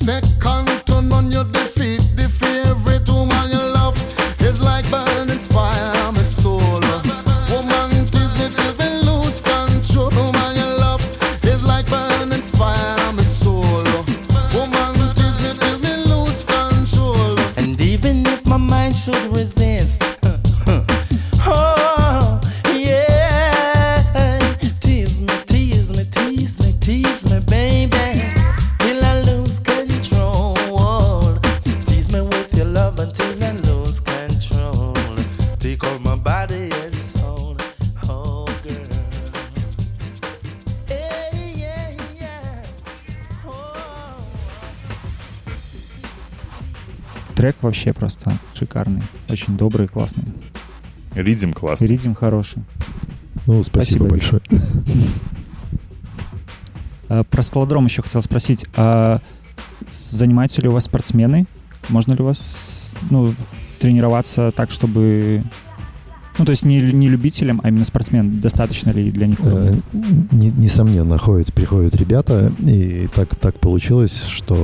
Speaker 2: Second. Вообще просто шикарный. Очень добрый, классный.
Speaker 3: Ридим классно.
Speaker 2: Ридим хороший.
Speaker 5: Ну, спасибо,
Speaker 2: Спасибо,
Speaker 5: большое.
Speaker 2: А, Про скалодром еще хотел спросить. А занимаются ли у вас спортсмены? Можно ли у вас ну, тренироваться так, чтобы... Ну, то есть не, не любителям, а именно спортсмен. Достаточно ли для них?
Speaker 5: Э, Несомненно, ходят, приходят ребята, и так, так получилось, что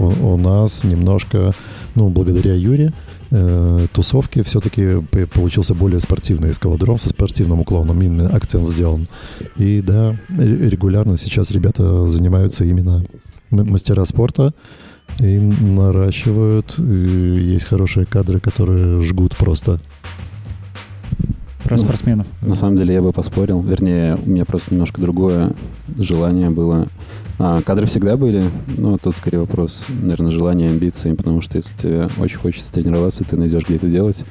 Speaker 5: у, у нас немножко, ну, благодаря Юре, э, тусовки все-таки получился более спортивный эскалодром со спортивным уклоном, именно акцент сделан. И да, ре- регулярно сейчас ребята занимаются именно мастера спорта и наращивают. И есть хорошие кадры, которые жгут просто.
Speaker 2: Про
Speaker 4: ну,
Speaker 2: спортсменов.
Speaker 4: На самом деле я бы поспорил. Вернее, у меня просто немножко другое желание было. А, кадры всегда были, но тут скорее вопрос, наверное, желания, амбиции, потому что если тебе очень хочется тренироваться, ты найдешь, где это делать.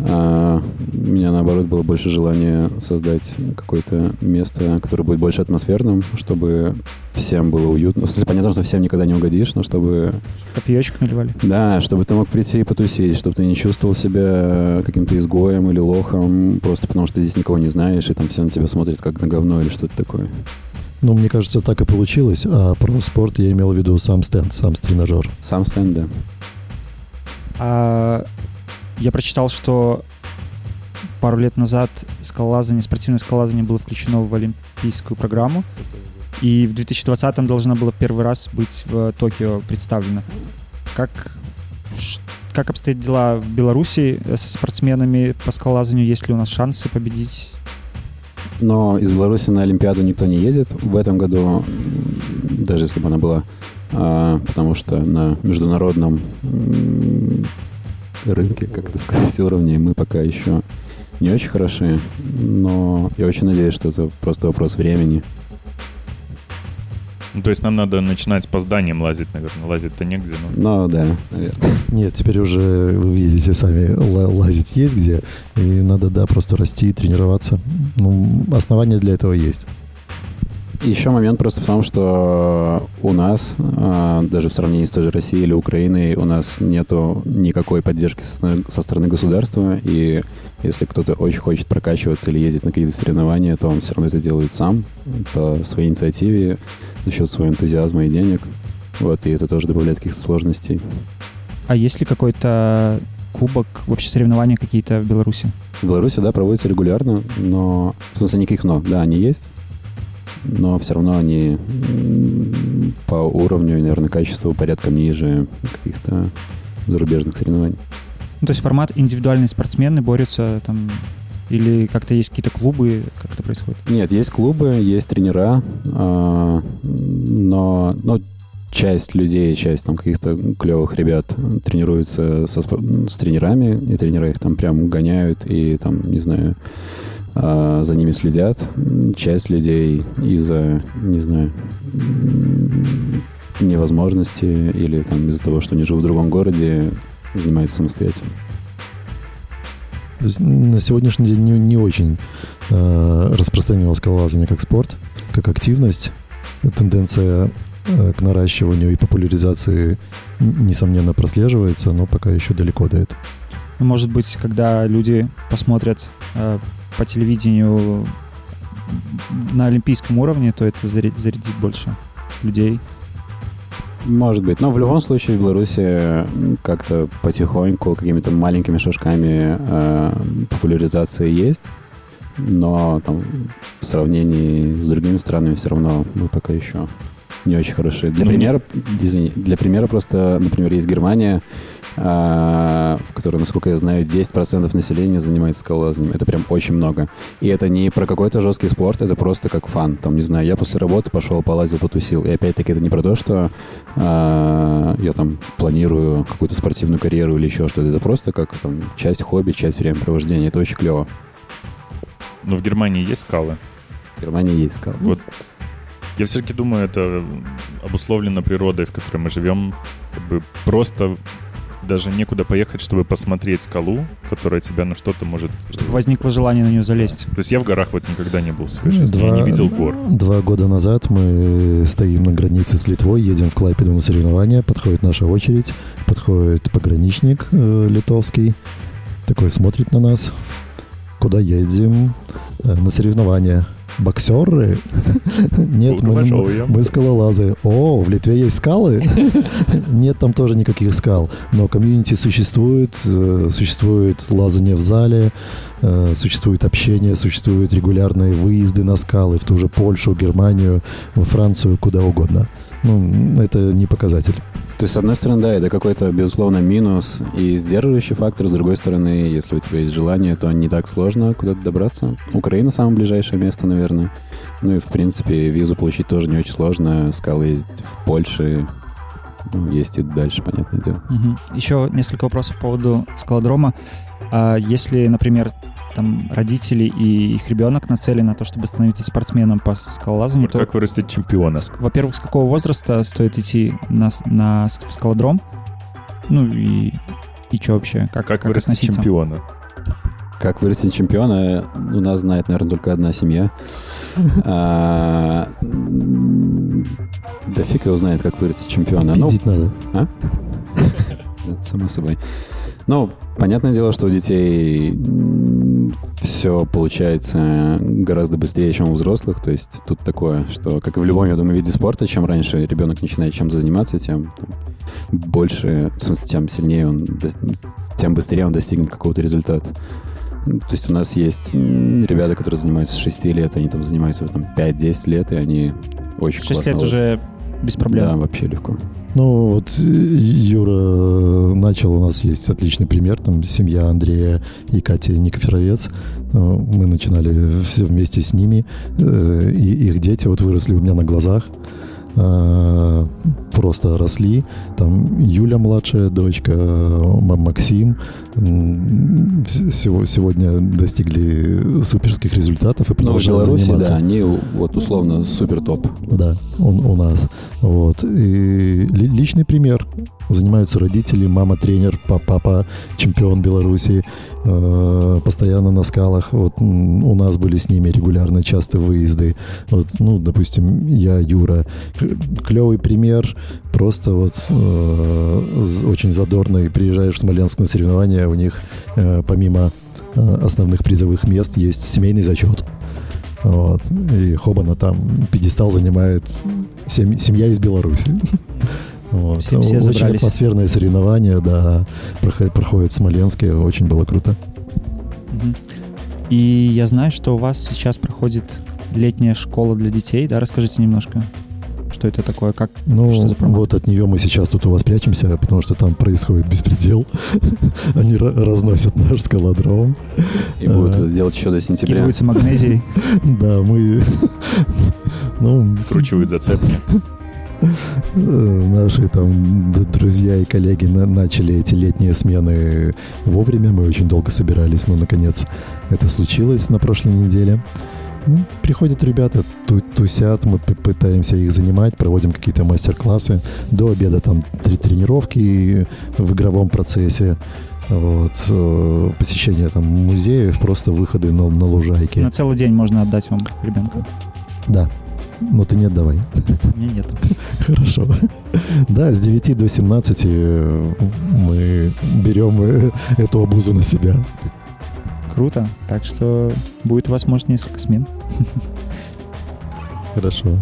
Speaker 4: А, у меня, наоборот, было больше желания создать какое-то место, которое будет больше атмосферным, чтобы всем было уютно. В смысле, понятно, что всем никогда не угодишь, но чтобы
Speaker 2: Кофеечек наливали?
Speaker 4: да, чтобы ты мог прийти и потусить, чтобы ты не чувствовал себя каким-то изгоем или лохом, просто потому что ты здесь никого не знаешь, и там все на тебя смотрят как на говно или что-то такое.
Speaker 5: Ну, мне кажется, так и получилось. А про спорт я имел в виду сам стенд, сам тренажер.
Speaker 4: Сам стенд, да.
Speaker 2: А, я прочитал, что пару лет назад скалолазание, спортивное скалолазание было включено в олимпийскую программу. И в 2020-м должна была первый раз быть в Токио представлена. Как, как обстоят дела в Беларуси со спортсменами по скалолазанию? Есть ли у нас шансы победить?
Speaker 4: Но из Беларуси на Олимпиаду никто не едет в этом году, даже если бы она была, а, потому что на международном рынке, как это сказать, уровне мы пока еще не очень хороши, но я очень надеюсь, что это просто вопрос времени.
Speaker 3: Ну, то есть нам надо начинать по зданиям лазить, наверное. Лазить-то негде. Ну.
Speaker 4: Но да, наверное.
Speaker 5: Нет, теперь уже вы видите сами, ла- лазить есть где, и надо, да, просто расти и тренироваться. Ну, основания для этого есть.
Speaker 4: Еще момент просто в том, что у нас, а, даже в сравнении с той же Россией или Украиной, у нас нету никакой поддержки со стороны, со стороны государства, и если кто-то очень хочет прокачиваться или ездить на какие-то соревнования, то он все равно это делает сам, по своей инициативе, за счет своего энтузиазма и денег. Вот, и это тоже добавляет каких-то сложностей.
Speaker 2: А есть ли какой-то кубок, вообще соревнования какие-то в Беларуси?
Speaker 4: В Беларуси, да, проводятся регулярно, но... В смысле, никаких но. Да, они есть, но все равно они по уровню и, наверное, качеству порядком ниже каких-то зарубежных соревнований.
Speaker 2: Ну, то есть формат индивидуальные спортсмены борются там или как-то есть какие-то клубы, как это происходит?
Speaker 4: Нет, есть клубы, есть тренера, а, но, но часть людей, часть там каких-то клевых ребят тренируются со с тренерами, и тренера их там прям гоняют и там, не знаю, а, за ними следят. Часть людей из-за, не знаю, невозможности или там из-за того, что они живут в другом городе, занимаются самостоятельно.
Speaker 5: То есть на сегодняшний день не, не очень э, распространено скалолазание как спорт, как активность. Тенденция э, к наращиванию и популяризации, несомненно, прослеживается, но пока еще далеко до этого.
Speaker 2: Ну, может быть, когда люди посмотрят э, по телевидению на олимпийском уровне, то это заря- зарядит больше людей.
Speaker 4: Может быть. Но в любом случае в Беларуси как-то потихоньку, какими-то маленькими шажками э, популяризация есть. Но там в сравнении с другими странами все равно мы пока еще не очень хороши. Для
Speaker 3: Ну,
Speaker 4: примера, извини, для примера просто, например, есть Германия, в которой, насколько я знаю, 10% населения занимается скалолазанием. Это прям очень много. И это не про какой-то жесткий спорт, это просто как фан. Там, не знаю, я после работы пошел, полазил, потусил. И опять-таки это не про то, что а, я там планирую какую-то спортивную карьеру или еще что-то. Это просто как там часть хобби, часть времяпровождения. Это очень клево.
Speaker 3: Но в Германии есть скалы.
Speaker 4: В Германии есть скалы.
Speaker 3: Вот я все-таки думаю, это обусловлено природой, в которой мы живем. Как бы просто даже некуда поехать, чтобы посмотреть скалу, которая тебя на что-то может...
Speaker 2: Чтобы возникло желание на нее залезть.
Speaker 3: То есть я в горах вот никогда не был в своей жизни,
Speaker 5: Два-
Speaker 3: я не видел гор.
Speaker 5: Два года назад мы стоим на границе с Литвой, едем в Клайпеду на соревнования, подходит наша очередь, подходит пограничник э, литовский, такой смотрит на нас. Куда едем? «Э, на соревнования. Боксеры? Нет, мы, мы скалолазы. О, в Литве есть скалы? Нет там тоже никаких скал. Но комьюнити существует, э, существует лазание в зале, э, существует общение, существуют регулярные выезды на скалы в ту же Польшу, Германию, во Францию, куда угодно. Ну, это не показатель.
Speaker 4: То есть, с одной стороны, да, это какой-то, безусловно, минус и сдерживающий фактор. С другой стороны, если у тебя есть желание, то не так сложно куда-то добраться. Украина самое ближайшее место, наверное. Ну и, в принципе, визу получить тоже не очень сложно. Скалы есть в Польше. Ну, есть и дальше, понятное дело.
Speaker 2: Мгм. Еще несколько вопросов по поводу скалодрома. А если, например, там родители и их ребенок нацелены на то, чтобы становиться спортсменом по скалолазанию,
Speaker 3: Вот
Speaker 2: то,
Speaker 3: как вырастить чемпиона?
Speaker 2: с- во-первых, с какого возраста стоит идти на, на в скалодром? Ну и, и что вообще? Как,
Speaker 3: Как,
Speaker 2: как
Speaker 3: вырастить
Speaker 2: относиться?
Speaker 3: чемпиона?
Speaker 4: Как вырастить чемпиона, у нас знает, наверное, только одна семья. А, Да фиг его знает, как вырастить чемпиона. Ну,
Speaker 5: Пиздить надо.
Speaker 4: Это само собой. Ну, понятное дело, что у детей все получается гораздо быстрее, чем у взрослых. То есть тут такое, что, как и в любом, я думаю, виде спорта, чем раньше ребенок начинает чем-то заниматься, тем там, больше, в смысле, тем сильнее он, тем быстрее он достигнет какого-то результата. То есть у нас есть ребята, которые занимаются с 6 лет, они там занимаются там, 5-10 лет, и они очень
Speaker 2: 6
Speaker 4: классно
Speaker 2: лет уже без проблем.
Speaker 4: Да, вообще легко.
Speaker 5: Ну, вот э, Юра э, начал, у нас есть отличный пример, там семья Андрея и Кати Никоферовец. Э, Мы начинали все вместе с ними, и их дети вот выросли у меня на глазах. Э, Просто росли. Там Юля младшая дочка, э, Максим сегодня достигли суперских результатов и
Speaker 4: Ну, в Беларуси,
Speaker 5: заниматься.
Speaker 4: да, они вот условно супер топ.
Speaker 5: Да, он у нас. Вот. И ли- личный пример. Занимаются родители, мама тренер, па- папа чемпион Беларуси, э, постоянно на скалах. Вот у нас были с ними регулярно часто выезды. Вот, ну, допустим, я Юра. Клевый пример. Просто вот э, очень задорный. Приезжаешь в Смоленск на соревнования, у них э, помимо э, основных призовых мест есть семейный зачет. Вот. И Хобана там пьедестал занимает сем- семья из Беларуси. Вот.
Speaker 2: Все- все
Speaker 5: очень
Speaker 2: забрались.
Speaker 5: атмосферное соревнование, да, проход- проходит в Смоленске, очень было круто.
Speaker 2: И я знаю, что у вас сейчас проходит летняя школа для детей, да? Расскажите немножко, что это такое, как,
Speaker 5: Ну,
Speaker 2: что за формат?
Speaker 5: вот от нее мы сейчас тут у вас прячемся, потому что там происходит беспредел. Они ра- разносят наш скалодром.
Speaker 4: И будут
Speaker 5: Ага.
Speaker 4: это делать еще до сентября.
Speaker 2: Скидываются магнезией.
Speaker 5: Да, мы... Ну,
Speaker 3: Скручивают зацепки.
Speaker 5: Наши там друзья и коллеги на- начали эти летние смены вовремя. Мы очень долго собирались, но наконец это случилось на прошлой неделе. Ну, приходят ребята, ту- тусят, мы пытаемся их занимать, проводим какие-то мастер-классы. До обеда там три тренировки в игровом процессе. Вот, э, посещение там музеев, просто выходы на, на лужайки.
Speaker 2: На целый день можно отдать вам ребенка.
Speaker 5: Да. Но ты не отдавай.
Speaker 2: У меня нет.
Speaker 5: Хорошо. Да, с 9 до 17 э, мы берем э, эту обузу на себя.
Speaker 2: Круто. Так что будет у вас, может, несколько смен.
Speaker 5: Хорошо.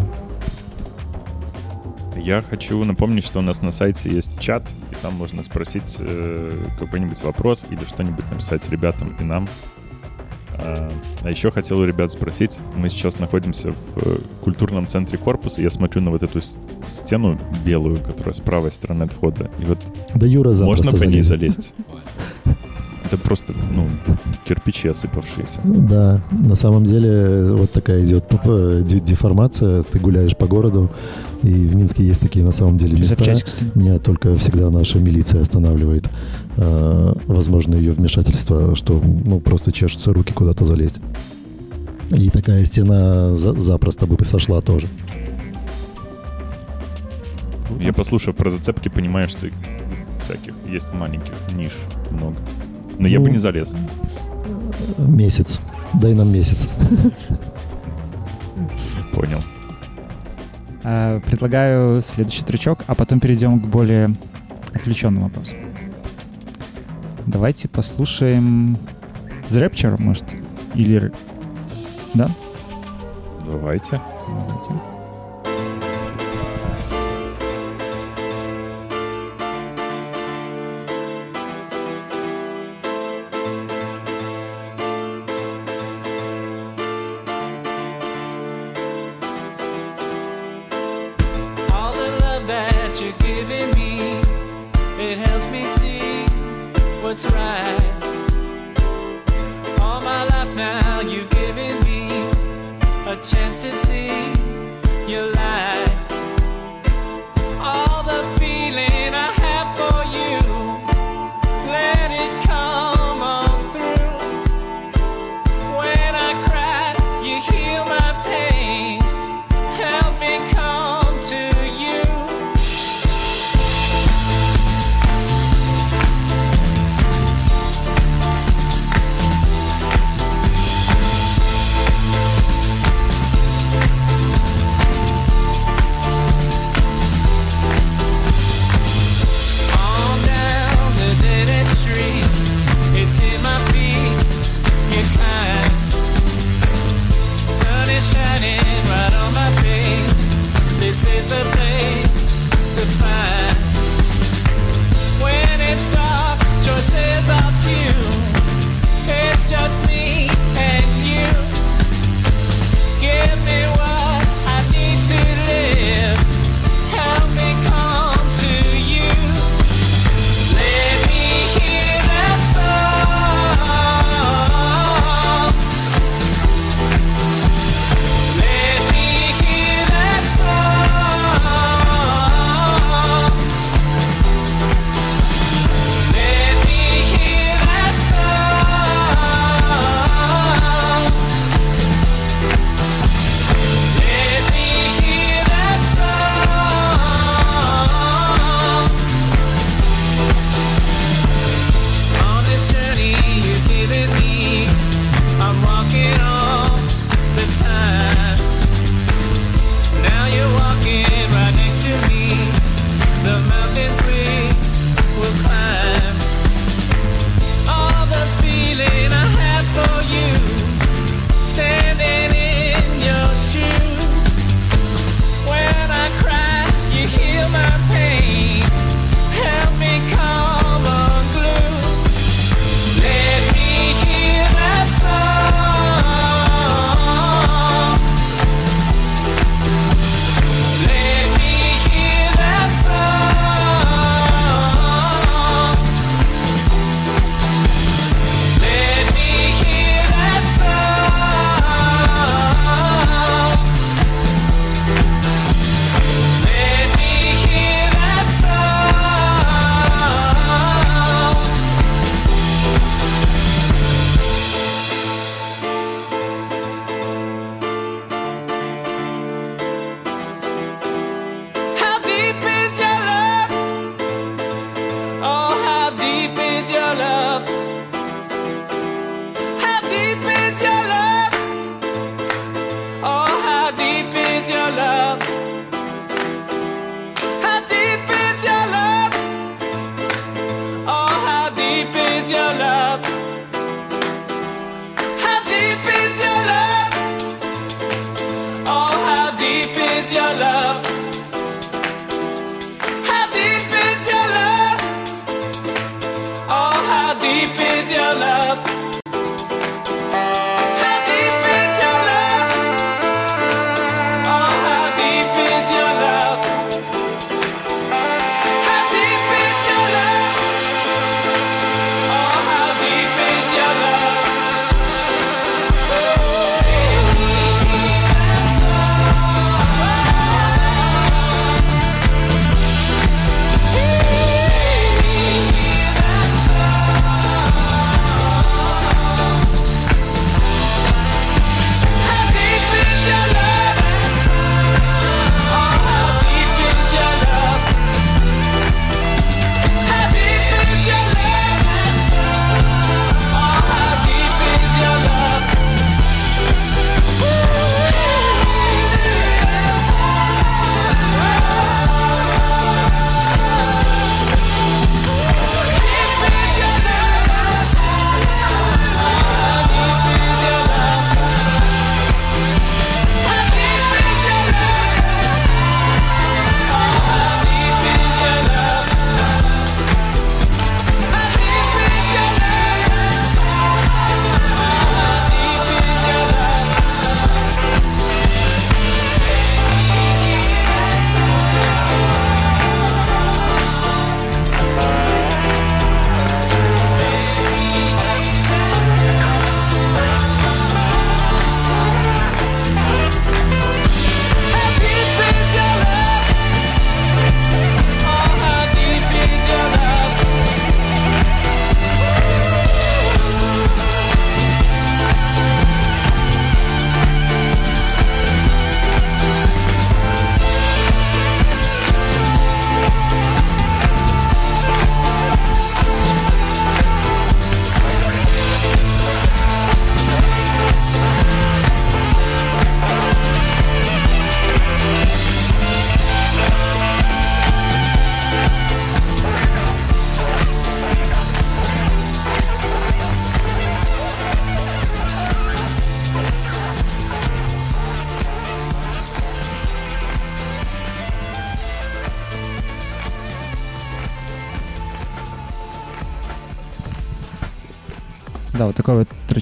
Speaker 3: Я хочу напомнить, что у нас на сайте есть чат, и там можно спросить э, какой-нибудь вопрос или что-нибудь написать ребятам и нам. А, а еще хотел у ребят спросить, мы сейчас находимся в э, культурном центре корпуса, я смотрю на вот эту стену белую, которая с правой стороны от входа, и вот
Speaker 5: Да Юра
Speaker 3: можно по ней залезть? Это просто, ну, кирпичи осыпавшиеся.
Speaker 5: Ну, да, на самом деле вот такая идет ну, деформация. Ты гуляешь по городу, и в Минске есть такие на самом деле места. Меня только всегда наша милиция останавливает. Э, возможно, ее вмешательство, что ну, просто чешутся руки куда-то залезть. И такая стена запросто бы сошла тоже.
Speaker 3: Я послушав про зацепки, понимаю, что всяких есть маленьких ниш много. Но ну, я бы
Speaker 5: ну,
Speaker 3: не залез.
Speaker 5: Месяц. Дай нам месяц.
Speaker 3: Понял.
Speaker 8: А, предлагаю следующий трючок, а потом перейдем к более отвлеченному вопросу. Давайте послушаем The Rapture, может? Или... Да?
Speaker 3: Давайте.
Speaker 8: Давайте.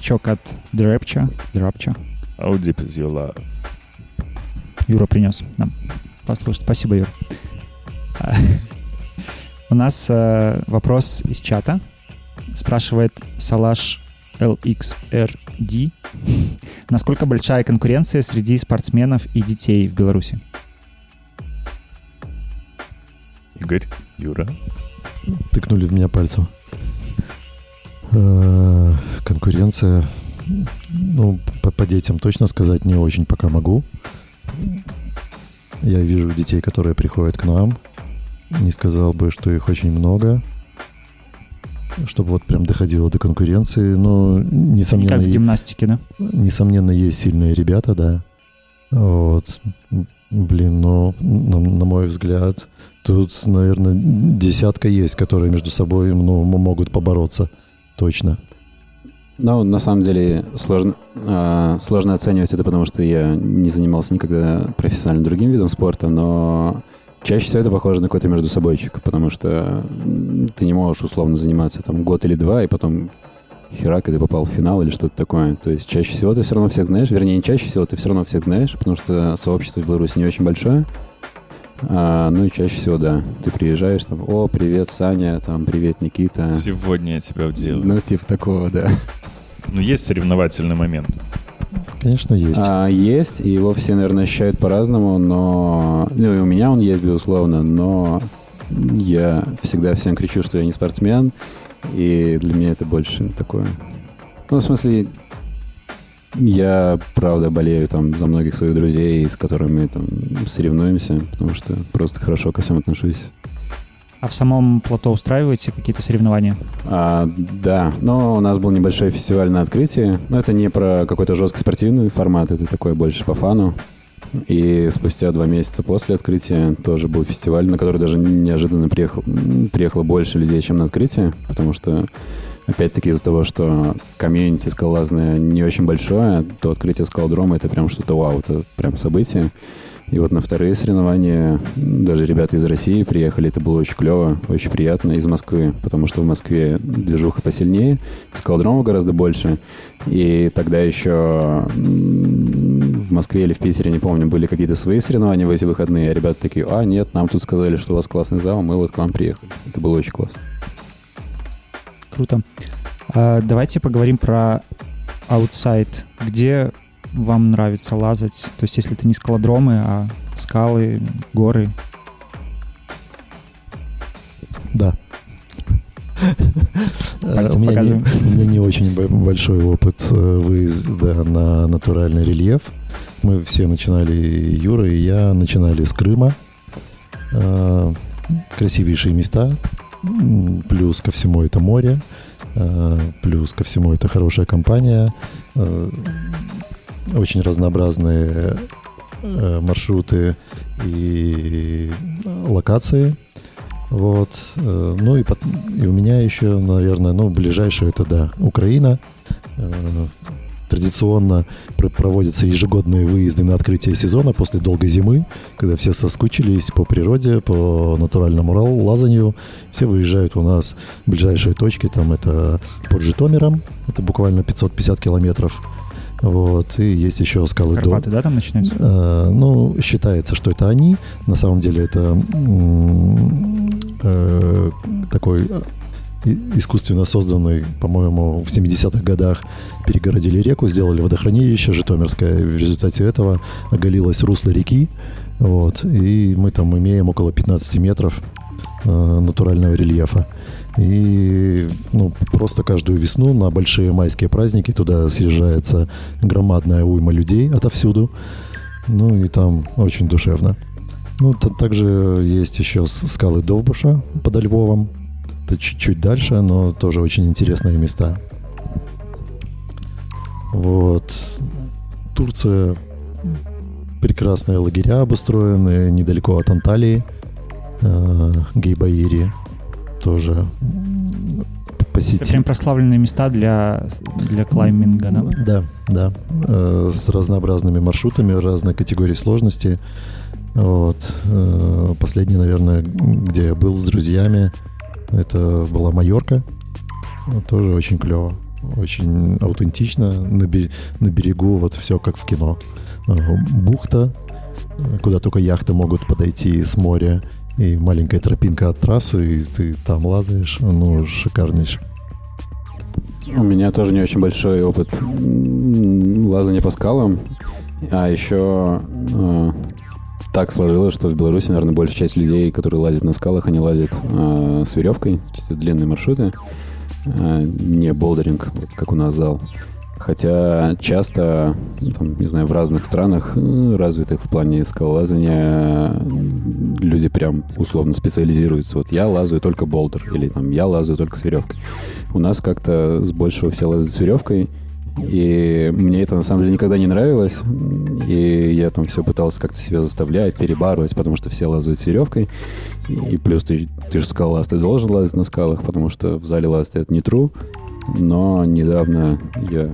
Speaker 2: Тречок от The Rapture. The Rapture.
Speaker 3: How deep is your love?
Speaker 2: Юра принес нам послушать. Спасибо, Юр. У нас э, вопрос из чата. Спрашивает Салаш LXRD. Насколько большая конкуренция среди спортсменов и детей в Беларуси?
Speaker 3: Игорь, Юра.
Speaker 5: Тыкнули в меня пальцем. Конкуренция. Ну, по, по детям точно сказать не очень пока могу. Я вижу детей, которые приходят к нам. Не сказал бы, что их очень много. Чтобы вот прям доходило до конкуренции. Но,
Speaker 2: Не
Speaker 5: несомненно,
Speaker 2: как в гимнастике, да?
Speaker 5: Несомненно, есть сильные ребята, да. Вот. Блин, но на, на мой взгляд, тут, наверное, десятка есть, которые между собой ну, могут побороться. Точно.
Speaker 4: Ну, на самом деле, сложно, а, сложно оценивать это, потому что я не занимался никогда профессионально другим видом спорта, но чаще всего это похоже на какой-то между собойчик, потому что ты не можешь условно заниматься там год или два, и потом херак, и ты попал в финал или что-то такое. То есть чаще всего ты все равно всех знаешь, вернее, не чаще всего, ты все равно всех знаешь, потому что сообщество в Беларуси не очень большое. А, ну и чаще всего, да, ты приезжаешь, там, о, привет, Саня, там, привет, Никита.
Speaker 3: Сегодня я тебя уделаю.
Speaker 4: Ну, типа такого, да.
Speaker 3: Ну, есть соревновательный момент.
Speaker 5: Конечно, есть.
Speaker 4: А, есть, и его все, наверное, ощущают по-разному, но... Ну, и у меня он есть, безусловно, но я всегда всем кричу, что я не спортсмен, и для меня это больше такое... Ну, в смысле, я, правда, болею там за многих своих друзей, с которыми там соревнуемся, потому что просто хорошо ко всем отношусь.
Speaker 2: А в самом плато устраиваете какие-то соревнования?
Speaker 4: А, да, но у нас был небольшой фестиваль на открытии. Но это не про какой-то жесткий спортивный формат, это такой больше по фану. И спустя два месяца после открытия тоже был фестиваль, на который даже неожиданно приехал, приехало больше людей, чем на открытие, потому что, опять-таки, из-за того, что комьюнити скалолазное не очень большое, то открытие скалодрома — это прям что-то вау, это прям событие. И вот на вторые соревнования даже ребята из России приехали, это было очень клево, очень приятно, из Москвы, потому что в Москве движуха посильнее, скалодромов гораздо больше, и тогда еще в Москве или в Питере, не помню, были какие-то свои соревнования в эти выходные, а ребята такие, а нет, нам тут сказали, что у вас классный зал, мы вот к вам приехали. Это было очень классно.
Speaker 2: Круто. А, давайте поговорим про аутсайд. Где вам нравится лазать? То есть, если это не скалодромы, а скалы, горы.
Speaker 5: Да. У меня, не, у меня не очень большой опыт э, выезда на натуральный рельеф. Мы все начинали, Юра и я начинали с Крыма. Э, Красивейшие места. Плюс ко всему это море. Э, Плюс ко всему это хорошая компания. Э, Очень разнообразные э, маршруты и локации. Вот. Ну и, и у меня еще, наверное, ну, ближайшее это, да, Украина. Традиционно пр- проводятся ежегодные выезды на открытие сезона после долгой зимы, когда все соскучились по природе, по натуральному ра- лазанию. Все выезжают у нас в ближайшие точки, там это под Житомиром, это буквально 550 километров. Вот, и есть еще скалы Дон.
Speaker 2: Карпаты, да, там начинаются?
Speaker 5: Э, ну, считается, что это они. На самом деле это э, такой искусственно созданный, по-моему, в 70-х годах перегородили реку, сделали водохранилище Житомирское. В результате этого оголилось русло реки. Вот, и мы там имеем около 15 метров э, натурального рельефа. И ну, просто каждую весну на большие майские праздники туда съезжается громадная уйма людей отовсюду. Ну и там очень душевно. Ну, та- также есть еще скалы Довбуша под Львовом. Это чуть-чуть дальше, но тоже очень интересные места. Вот. Турция. Прекрасные лагеря обустроены недалеко от Анталии. Э, Гейбаири тоже
Speaker 2: Это
Speaker 5: посетить.
Speaker 2: прям прославленные места для, для клайминга, да?
Speaker 5: Да, да. Э, С разнообразными маршрутами, разной категории сложности. Вот. Э, Последний, наверное, где я был с друзьями, это была Майорка. Тоже очень клево. очень аутентично, на, бе- на берегу вот все как в кино. Э, Бухта, куда только яхты могут подойти с моря, и маленькая тропинка от трассы, и ты там лазаешь, ну, шикарнейший.
Speaker 4: У меня тоже не очень большой опыт лазания по скалам. А еще э, так сложилось, что в Беларуси, наверное, большая часть людей, которые лазят на скалах, они лазят э, с веревкой, то есть это длинные маршруты, э, не болдеринг, вот как у нас зал. Хотя часто, там, не знаю, в разных странах, э, развитых в плане скалолазания, люди прям условно специализируются. Вот я лазаю только болдер, или там я лазаю только с веревкой. У нас как-то с большего все лазят с веревкой, и мне это на самом деле никогда не нравилось. И я там все пытался как-то себя заставлять, перебарывать, потому что все лазают с веревкой. И плюс ты, ты же скалолаз, ты должен лазить на скалах, потому что в зале лазать это не true. Но недавно я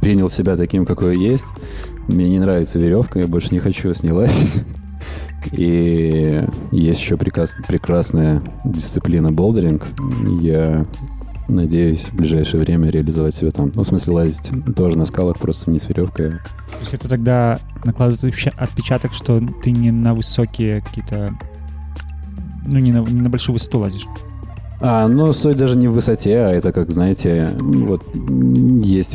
Speaker 4: принял себя таким, какой есть. Мне не нравится веревка, я больше не хочу с ней лазить. И есть еще прекрасная дисциплина болдеринг. Я надеюсь в ближайшее время реализовать себя там. Ну, в смысле, лазить тоже на скалах, просто не с веревкой.
Speaker 2: То есть это тогда накладывает отпеча- отпечаток, что ты не на высокие какие-то... Ну, не на, не на большую высоту лазишь.
Speaker 4: А, ну, суть даже не в высоте, а это, как, знаете, вот есть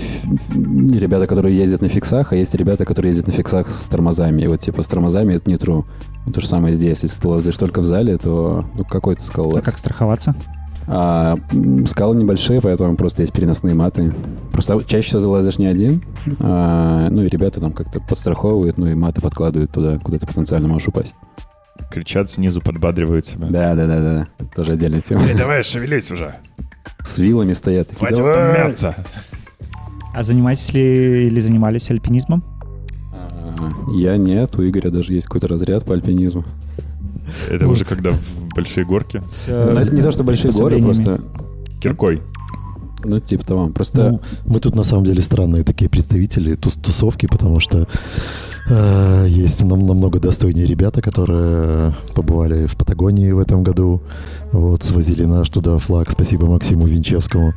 Speaker 4: ребята, которые ездят на фиксах, а есть ребята, которые ездят на фиксах с тормозами. И вот, типа, с тормозами это не true. То же самое здесь. Если ты лазишь только в зале, то ну, какой ты
Speaker 2: А
Speaker 4: скалолаз?
Speaker 2: как страховаться?
Speaker 4: А, скалы небольшие, поэтому просто есть переносные маты. Просто чаще всего ты лазишь не один, а, ну и ребята там как-то подстраховывают, ну и маты подкладывают туда, куда ты потенциально можешь упасть.
Speaker 3: Кричат снизу, подбадривают себя.
Speaker 4: Да, да, да, да. Это тоже отдельная тема.
Speaker 3: Эй, давай, шевелись уже.
Speaker 4: С вилами стоят. такие,
Speaker 3: Хватит
Speaker 4: «Давай!»
Speaker 3: там мяться.
Speaker 2: А занимаетесь ли или занимались альпинизмом?
Speaker 4: А, Я нет, у Игоря даже есть какой-то разряд по альпинизму.
Speaker 3: Это уже когда в большие горки.
Speaker 2: С,
Speaker 4: Но
Speaker 2: э,
Speaker 4: Ну, это не то, что большие горы, просто,
Speaker 3: Киркой.
Speaker 4: ну, типа того. Просто
Speaker 5: Ну, мы тут на самом деле странные такие представители тус- тусовки, потому что э, есть нам намного достойнее ребята, которые побывали в Патагонии в этом году, вот, свозили наш туда флаг, спасибо Максиму Винчевскому,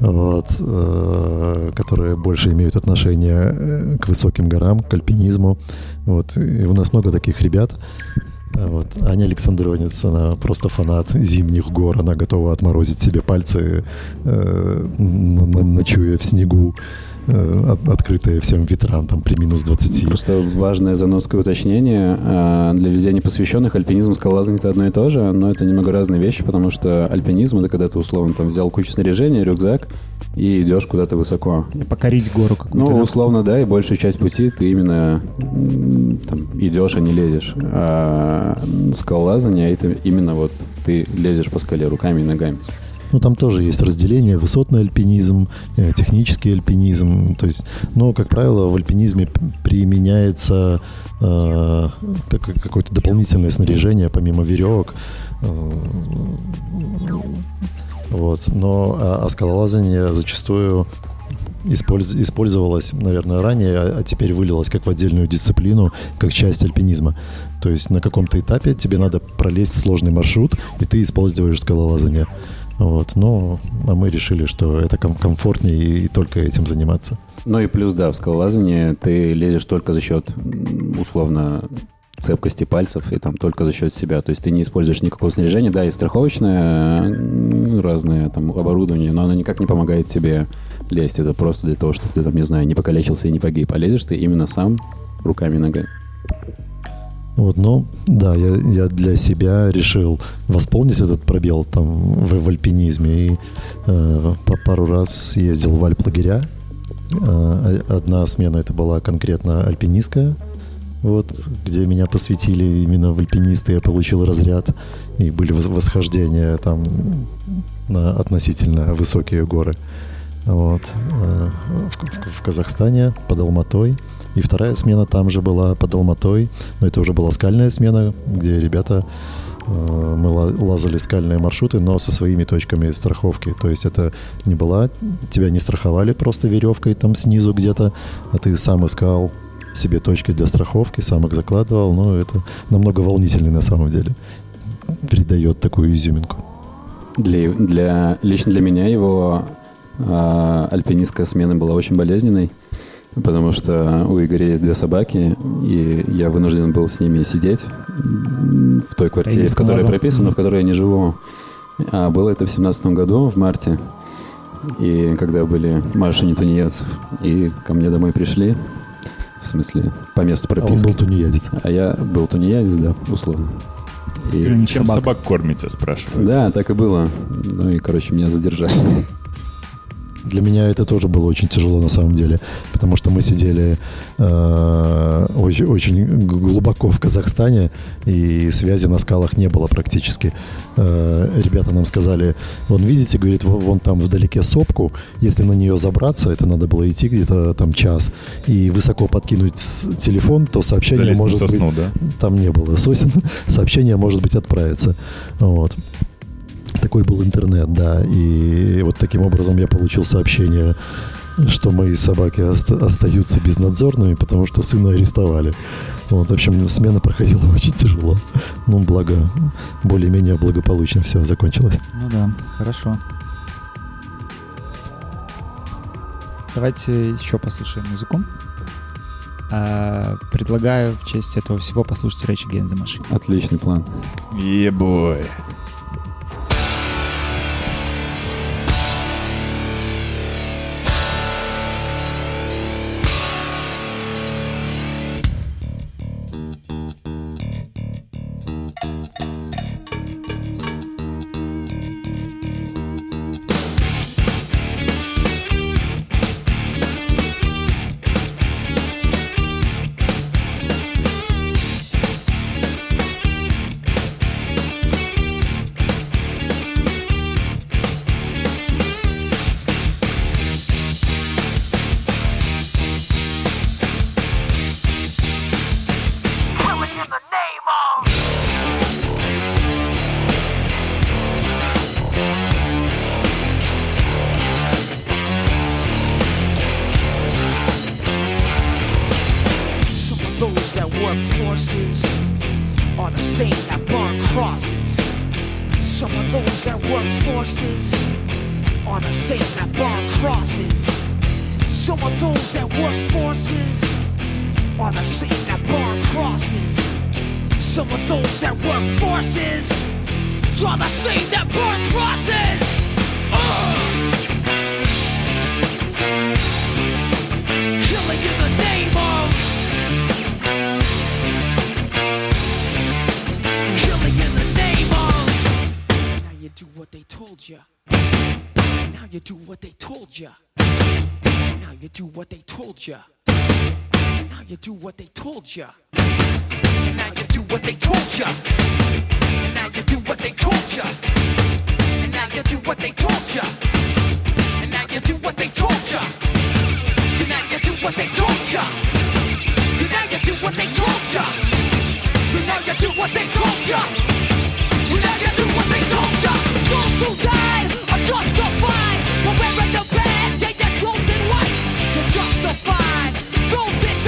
Speaker 5: вот, э, которые больше имеют отношение э, к высоким горам, к альпинизму, вот, и у нас много таких ребят, Вот. Аня Александровец, она просто фанат зимних гор, она готова отморозить себе пальцы, э, ночуя в снегу, от- открытые всем ветрам, там при минус 20.
Speaker 4: Просто важное заноское уточнение. А, Для людей непосвященных альпинизм и скалолазание это одно и то же, но это немного разные вещи, потому что альпинизм это когда ты условно там взял кучу снаряжения, рюкзак и идешь куда-то высоко.
Speaker 2: Покорить гору какую-то.
Speaker 4: Ну,
Speaker 2: да?
Speaker 4: условно, да, и большую часть пути ты именно там, идешь, а не лезешь. А скалолазание это именно вот ты лезешь по скале руками и ногами.
Speaker 5: Ну, там тоже есть разделение, высотный альпинизм, э, технический альпинизм. То есть, но, как правило, в альпинизме применяется э, как- какое-то дополнительное снаряжение, помимо веревок. Э, Вот. Но а, а скалолазание зачастую использ- использовалось, наверное, ранее, а, а теперь вылилось как в отдельную дисциплину, как часть альпинизма. То есть на каком-то этапе тебе надо пролезть сложный маршрут, и ты используешь скалолазание. Вот, но а мы решили, что это ком- комфортнее и, и только этим заниматься.
Speaker 4: Ну и плюс, да, в скалолазании ты лезешь только за счет, условно, цепкости пальцев и там только за счет себя. То есть ты не используешь никакого снаряжения. Да, и страховочное, разное там оборудование, но оно никак не помогает тебе лезть. Это просто для того, чтобы ты там, не знаю, не покалечился и не погиб. А лезешь ты именно сам руками и ногами.
Speaker 5: Вот, ну, да, я, я для себя решил восполнить этот пробел там в, в альпинизме и э, по пару раз ездил в Альп-лагеря. Э, одна смена это была конкретно альпинистская, вот, где меня посвятили именно в альпинисты, я получил разряд, и были вос- восхождения там на относительно высокие горы. Вот, э, в, в- в Казахстане под Алматой. И вторая смена там же была под Алматой, но это уже была скальная смена, где ребята э, мы ла- лазали скальные маршруты, но со своими точками страховки. То есть это не была, тебя не страховали просто веревкой там снизу где-то, а ты сам искал себе точки для страховки, сам их закладывал, но это намного волнительнее на самом деле. Придает такую изюминку.
Speaker 4: Для, для, лично для меня его а альпинистская смена была очень болезненной, потому что у Игоря есть две собаки, и я вынужден был с ними сидеть в той квартире, в которой я прописан, но в которой я не живу. А было это в семнадцатом году, в марте. И когда были Маша и Тунеядцев, и ко мне домой пришли, в смысле, по месту
Speaker 5: А он
Speaker 4: прописки.
Speaker 5: был тунеядец.
Speaker 4: А я был тунеядец, да, условно. И-
Speaker 2: не
Speaker 3: Чем
Speaker 2: собак.
Speaker 3: собак кормите, спрашивают.
Speaker 4: да, так и было. Ну и, короче, меня задержали.
Speaker 5: Для меня это тоже было очень тяжело на самом деле, потому что мы сидели э, очень, очень глубоко в Казахстане, и связи на скалах не было практически. Э, ребята нам сказали, вон видите, говорит, вон, вон там вдалеке сопку, если на нее забраться, это надо было идти где-то там час, и высоко подкинуть телефон, то сообщение
Speaker 3: Залезть
Speaker 5: может быть
Speaker 3: сосну, да?
Speaker 5: там не было сосен, сообщение, может быть, отправится. Вот. Такой был интернет, да. И вот таким образом я получил сообщение, что мои собаки оста- остаются безнадзорными, потому что сына арестовали. Вот, в общем, смена проходила очень тяжело. Ну, благо, более-менее благополучно все закончилось.
Speaker 2: Ну да, хорошо. Давайте еще послушаем музыку. А, предлагаю в честь этого всего послушать Rage Against the Machine.
Speaker 4: Отличный план.
Speaker 3: Ебой.
Speaker 9: Some And now you do what they told ya. And now you do what they told ya. Now you And now you do what they told ya. Now you And now you do what they told ya. Now you. What they told you. And now you do what they told you. Now you do what they told you. And now you do what they told you. And now you do what they told you. Those who died are justified for wearing the badge and your chosen white. You're justified. Those that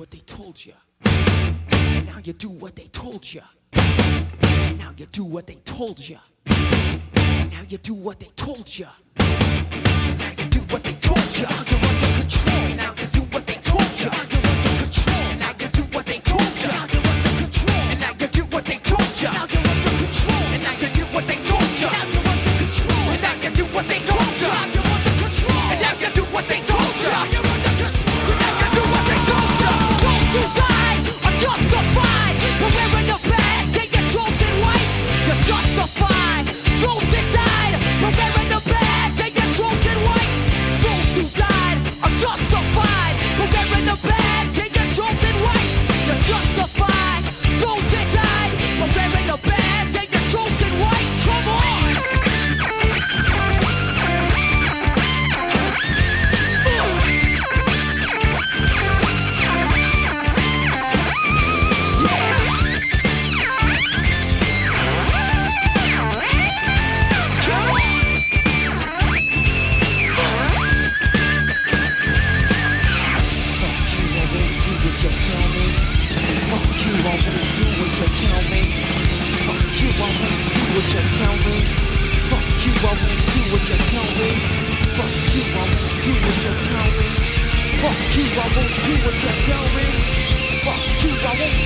Speaker 9: what they told you. And now you do what they told you. And now you do what they told you. And now you do what they told you. And now you do what they told you. Under control. And now you do what they told you.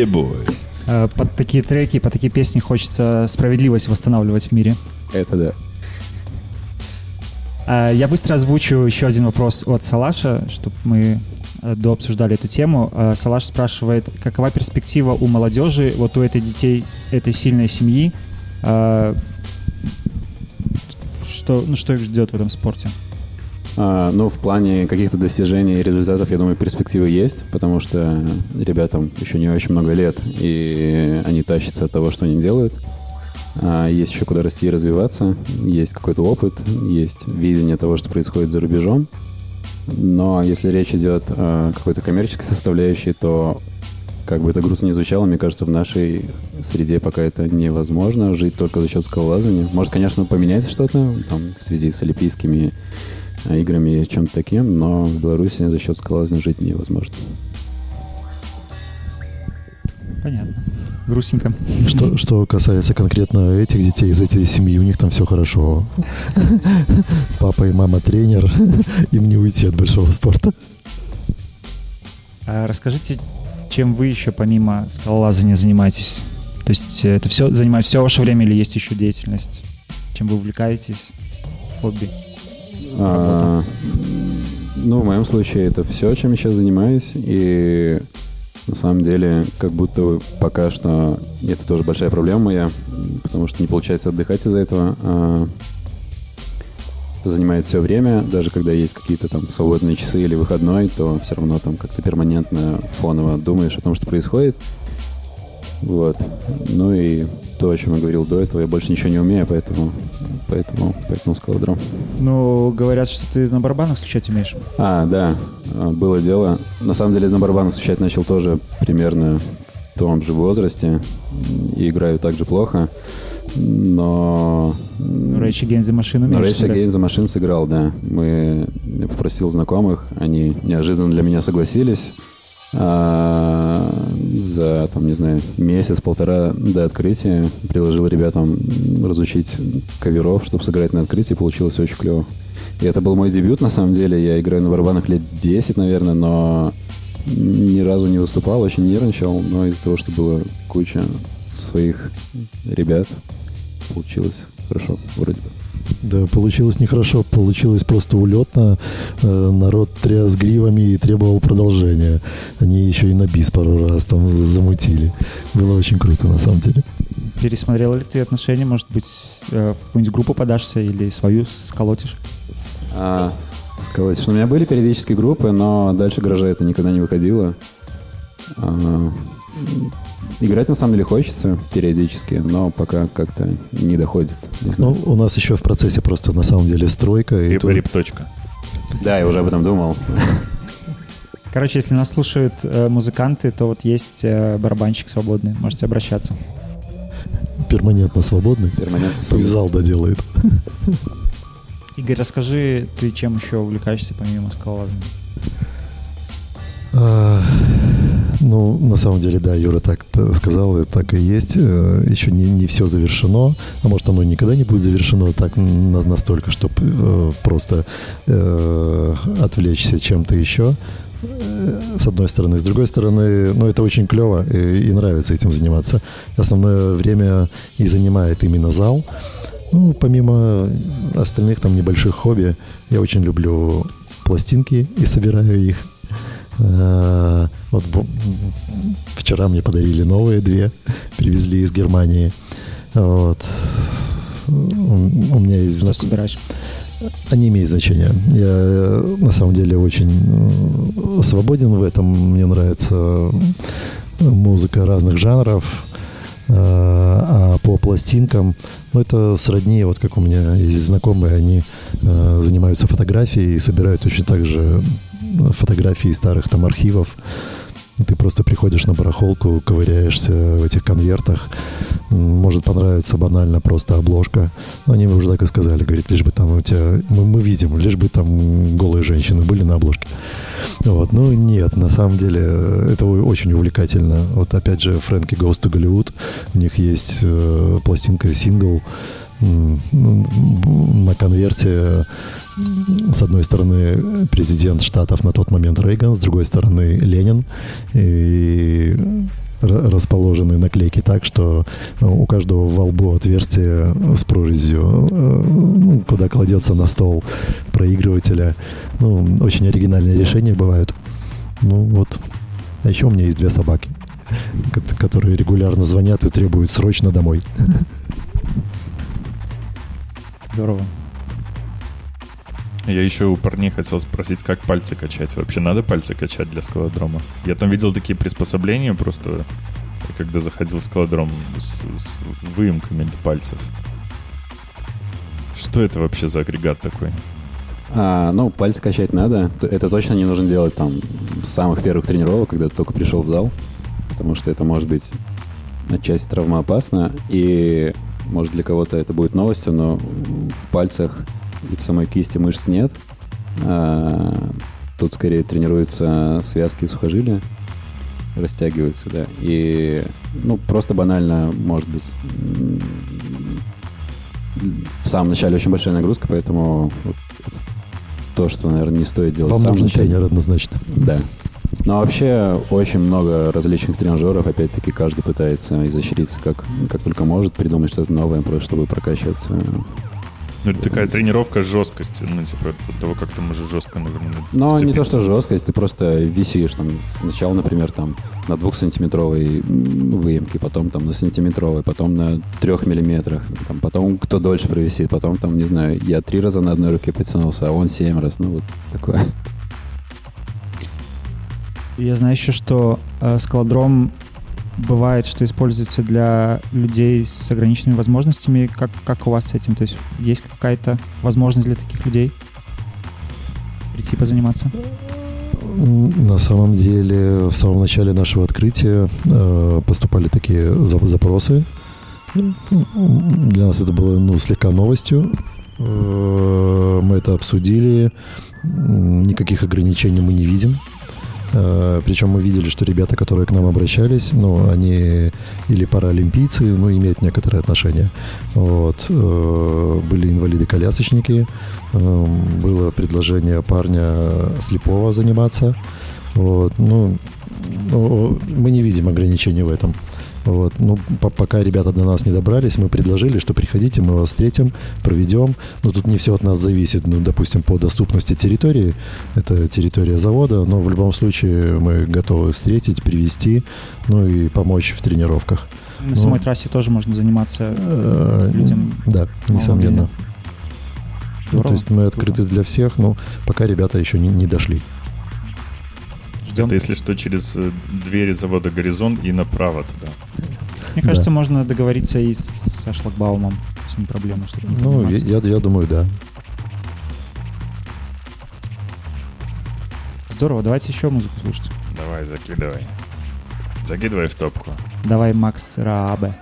Speaker 3: Ебой.
Speaker 2: Э, Под такие треки, под такие песни хочется справедливость восстанавливать в мире.
Speaker 4: Это да.
Speaker 2: А, Я быстро озвучу еще один вопрос от Салаша, чтобы мы э, дообсуждали эту тему. Салаш спрашивает, какова перспектива у молодежи, вот у этой детей, этой сильной семьи, что, ну, что их ждет в этом спорте?
Speaker 4: А, ну, в плане каких-то достижений и результатов, я думаю, перспективы есть, потому что ребятам еще не очень много лет, и они тащатся от того, что они делают. А, есть еще куда расти и развиваться, есть какой-то опыт, есть видение того, что происходит за рубежом. Но если речь идет о какой-то коммерческой составляющей, то, как бы это грустно не звучало, мне кажется, в нашей среде пока это невозможно. Жить только за счет скалолазания. Может, конечно, поменять что-то там, в связи с олимпийскими играми и чем-то таким, но в Беларуси за счет скалолазания жить невозможно.
Speaker 2: Понятно. Грустненько.
Speaker 5: Что, что касается конкретно этих детей из этой семьи, у них там все хорошо. Папа и мама тренер, им не уйти от большого спорта.
Speaker 2: А расскажите, чем вы еще помимо скалолазания занимаетесь? То есть э, это все занимает все ваше время или есть еще деятельность? Чем вы увлекаетесь? Хобби?
Speaker 4: А, ну, в моем случае это все, чем я сейчас занимаюсь. И на самом деле, как будто пока что это тоже большая проблема моя, потому что не получается отдыхать из-за этого. А, это занимает все время, даже когда есть какие-то там свободные часы или выходной, то все равно там как-то перманентно фоново думаешь о том, что происходит. Вот. Ну и то, о чем я говорил до этого, я больше ничего не умею, поэтому, поэтому, поэтому скалодром.
Speaker 2: Ну, говорят, что ты на барабанах стучать умеешь.
Speaker 4: А, да, а, было дело. На самом деле на барабанах стучать начал тоже примерно в том же возрасте. И играю так же плохо. Но...
Speaker 2: Rage Against the Machine
Speaker 4: Но
Speaker 2: умеешь
Speaker 4: Rage
Speaker 2: сыграть?
Speaker 4: Against the Machine сыграл, да. Мы... Я попросил знакомых, они неожиданно для меня согласились. А, за, там, не знаю, месяц-полтора до открытия приложил ребятам разучить каверов, чтобы сыграть на открытии. Получилось очень клево. И это был мой дебют, на самом деле. Я играю на барабанах лет 10, наверное, но ни разу не выступал, очень нервничал. Но из-за того, что было куча своих ребят, получилось хорошо, вроде бы.
Speaker 5: Да, получилось нехорошо, получилось просто улетно. Э, Народ тряс гривами и требовал продолжения. Они еще и на бис пару раз там замутили. Было очень круто, на самом деле.
Speaker 2: Пересмотрел ли ты отношения, может быть, э, в какую-нибудь группу подашься или свою сколотишь?
Speaker 4: А, что у меня были периодические группы, но дальше гаража это никогда не выходило. А, играть на самом деле хочется периодически, но пока как-то не доходит. Не.
Speaker 5: Ну, у нас еще в процессе просто на самом деле стройка. И тут-
Speaker 3: рип, точка.
Speaker 4: Да, я уже об этом думал.
Speaker 2: Короче, если нас слушают э, музыканты, то вот есть э, барабанщик свободный, можете обращаться.
Speaker 5: перманентно свободный.
Speaker 4: Перманентно
Speaker 5: Пусть
Speaker 4: свободный.
Speaker 5: зал доделает.
Speaker 2: Игорь, расскажи, ты чем еще увлекаешься помимо скалолазания?
Speaker 5: Ну, на самом деле, да, Юра так сказал, и так и есть. Э, Еще не, не все завершено, а может оно никогда не будет завершено так на- настолько, чтобы просто э, отвлечься чем-то еще. Э, С одной стороны. С другой стороны, ну, это очень клево и, и нравится этим заниматься. Основное время и занимает именно зал. Ну, помимо остальных там небольших хобби, я очень люблю пластинки и собираю их. Э, Вот вчера мне подарили новые две, привезли из Германии. Вот. У меня есть
Speaker 2: Что
Speaker 5: знак-
Speaker 2: собираешь?
Speaker 5: они имеют значение. Я э, на самом деле очень э, свободен в этом. Мне нравится музыка разных жанров, а по пластинкам, ну, это сродни, вот как у меня есть знакомые, они занимаются фотографией и собирают точно так же фотографии старых там архивов. Ты просто приходишь на барахолку, ковыряешься в этих конвертах. Может понравиться банально просто обложка. Но они уже так и сказали, говорит, лишь бы там у тебя... Мы, мы видим, лишь бы там голые женщины были на обложке. Вот, ну нет, на самом деле э, это очень увлекательно. Вот опять же, Фрэнки Goes to Голливуд, у них есть э, пластинка сингл на конверте с одной стороны президент штатов на тот момент Рейган, с другой стороны Ленин. И расположены наклейки так, что у каждого во лбу отверстие с прорезью, э, ну, куда кладется на стол проигрывателя. Ну, очень оригинальные решения бывают. Ну вот. А еще у меня есть две собаки, ко- которые регулярно звонят и требуют срочно домой.
Speaker 2: Здорово.
Speaker 3: Я еще у парней хотел спросить, как пальцы качать. Вообще надо пальцы качать для скалодрома? Я там видел такие приспособления просто, когда заходил в скалодром с, с выемками для пальцев. Что это вообще за агрегат такой?
Speaker 4: А, ну, пальцы качать надо. Это точно не нужно делать там с самых первых тренировок, когда ты только пришел в зал, потому что это может быть отчасти травмоопасно, и может для кого-то это будет новостью, но в пальцах и в самой кисти мышц нет. А, тут скорее тренируются связки и сухожилия, растягиваются, да. И, ну, просто банально, может быть, в самом начале очень большая нагрузка, поэтому то, что, наверное, не стоит делать в
Speaker 5: Вам
Speaker 4: самом начале.
Speaker 5: тренер однозначно.
Speaker 4: Да. Но вообще очень много различных тренажеров. Опять-таки каждый пытается изощриться как, как только может, придумать что-то новое, просто чтобы прокачиваться.
Speaker 3: Ну, это такая тренировка жесткости. Ну, типа, от того, как там уже жестко, наверное.
Speaker 4: Но не то, что жесткость, ты просто висишь там сначала, например, там на двухсантиметровой выемке, потом там на сантиметровой, потом на трех миллиметрах, там, потом кто дольше провисит, потом там, не знаю, я три раза на одной руке потянулся, а он семь раз, ну вот такое.
Speaker 2: Я знаю еще, что э, скалодром бывает, что используется для людей с ограниченными возможностями. Как, как у вас с этим? То есть есть какая-то возможность для таких людей прийти позаниматься?
Speaker 5: На самом деле, в самом начале нашего открытия э, поступали такие за- запросы. Для нас это было ну, слегка новостью. Э, Мы это обсудили. Никаких ограничений мы не видим. Э, Причем мы видели, что ребята, которые к нам обращались, ну, они или паралимпийцы, ну, имеют некоторое отношение. Вот. Э, Были инвалиды-колясочники. Эм, Было предложение парня слепого заниматься. Вот. Ну, ну, мы не видим ограничений в этом. Вот. Ну, по- пока ребята до нас не добрались, мы предложили, что приходите, мы вас встретим, проведем. Но тут не все от нас зависит, ну, допустим, по доступности территории. Это территория завода, но в любом случае мы готовы встретить, привести, ну и помочь в тренировках.
Speaker 2: На самой трассе тоже можно заниматься
Speaker 5: Э,
Speaker 2: людям.
Speaker 5: Да, несомненно. Ну, то есть мы открыты для всех, но пока ребята еще не, не дошли.
Speaker 2: Ждем.
Speaker 3: Это, если что, через э, двери завода «Горизонт» и направо туда.
Speaker 2: Мне кажется, можно договориться и со шлагбаумом. С ним проблема, чтобы не
Speaker 5: Ну,
Speaker 2: подниматься.
Speaker 5: я, я думаю, да.
Speaker 2: Здорово, давайте еще музыку слушать.
Speaker 3: Давай, закидывай. Закидывай в топку.
Speaker 2: Давай, Макс Раабе.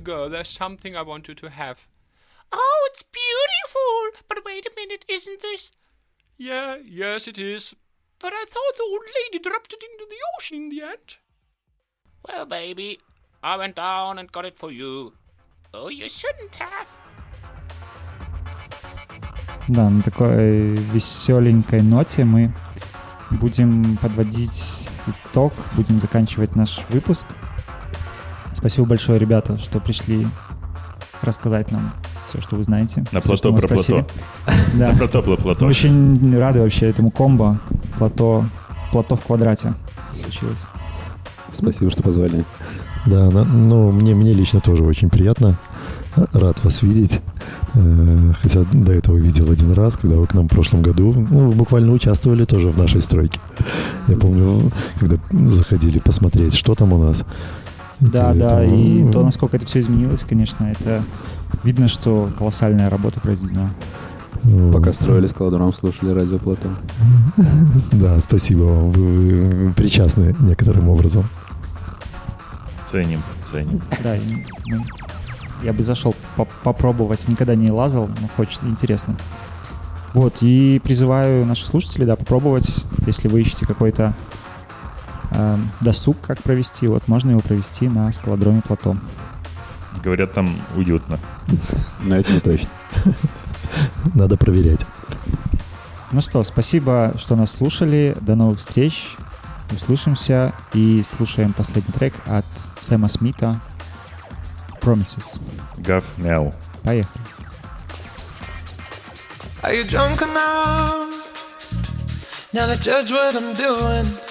Speaker 10: go, there's something I want you to have.
Speaker 8: Oh, it's beautiful! But wait a minute, isn't this?
Speaker 10: Yeah, yes, it is.
Speaker 8: But I thought the old lady dropped it into the ocean in the end.
Speaker 10: Well, baby, I went down and got it for you.
Speaker 8: Oh, you shouldn't have.
Speaker 2: Да, на такой веселенькой ноте мы будем подводить итог, будем заканчивать наш выпуск. Спасибо большое, ребята, что пришли рассказать нам все, что вы знаете.
Speaker 3: На
Speaker 2: всё,
Speaker 3: плато про
Speaker 2: спросили.
Speaker 3: плато.
Speaker 2: Да.
Speaker 3: На плато про плато.
Speaker 2: Мы очень рады вообще этому комбо. Плато, плато в квадрате случилось.
Speaker 4: Спасибо, что позвали.
Speaker 5: Да, ну, мне, мне лично тоже очень приятно. Рад вас видеть. Э, Хотя до этого видел один раз, когда вы к нам в прошлом году ну, вы буквально участвовали тоже в нашей стройке. Я помню, когда заходили посмотреть, что там у нас.
Speaker 2: Да, да, и
Speaker 5: ну,
Speaker 2: то, насколько это все изменилось, конечно, это видно, что колоссальная работа произведена.
Speaker 4: Пока строили скалодром, слушали радио Плато.
Speaker 5: Да, спасибо вам. Вы, причастны некоторым образом.
Speaker 3: Ценим, ценим.
Speaker 2: Да, мы- я бы зашел по- попробовать, никогда не лазал, но хочется, интересно. Вот, и призываю наших слушателей, да, попробовать, если вы ищете какой-то э, досуг, как провести, вот, можно его провести на скалодроме Плато.
Speaker 3: Говорят, там уютно.
Speaker 4: Но это не точно.
Speaker 5: Надо проверять.
Speaker 2: Ну что, спасибо, что нас слушали, до новых встреч, услышимся и слушаем последний трек от Сэма Смита Promises.
Speaker 3: Гав мяу.
Speaker 2: Поехали.
Speaker 11: Are you drunk enough now to judge what I'm doing?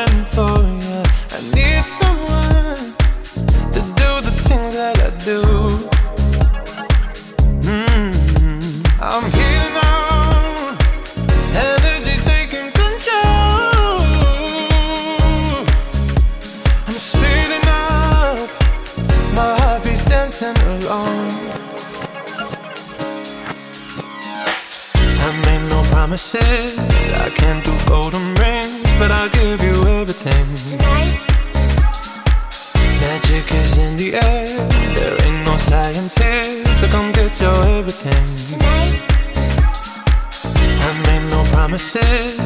Speaker 11: promises.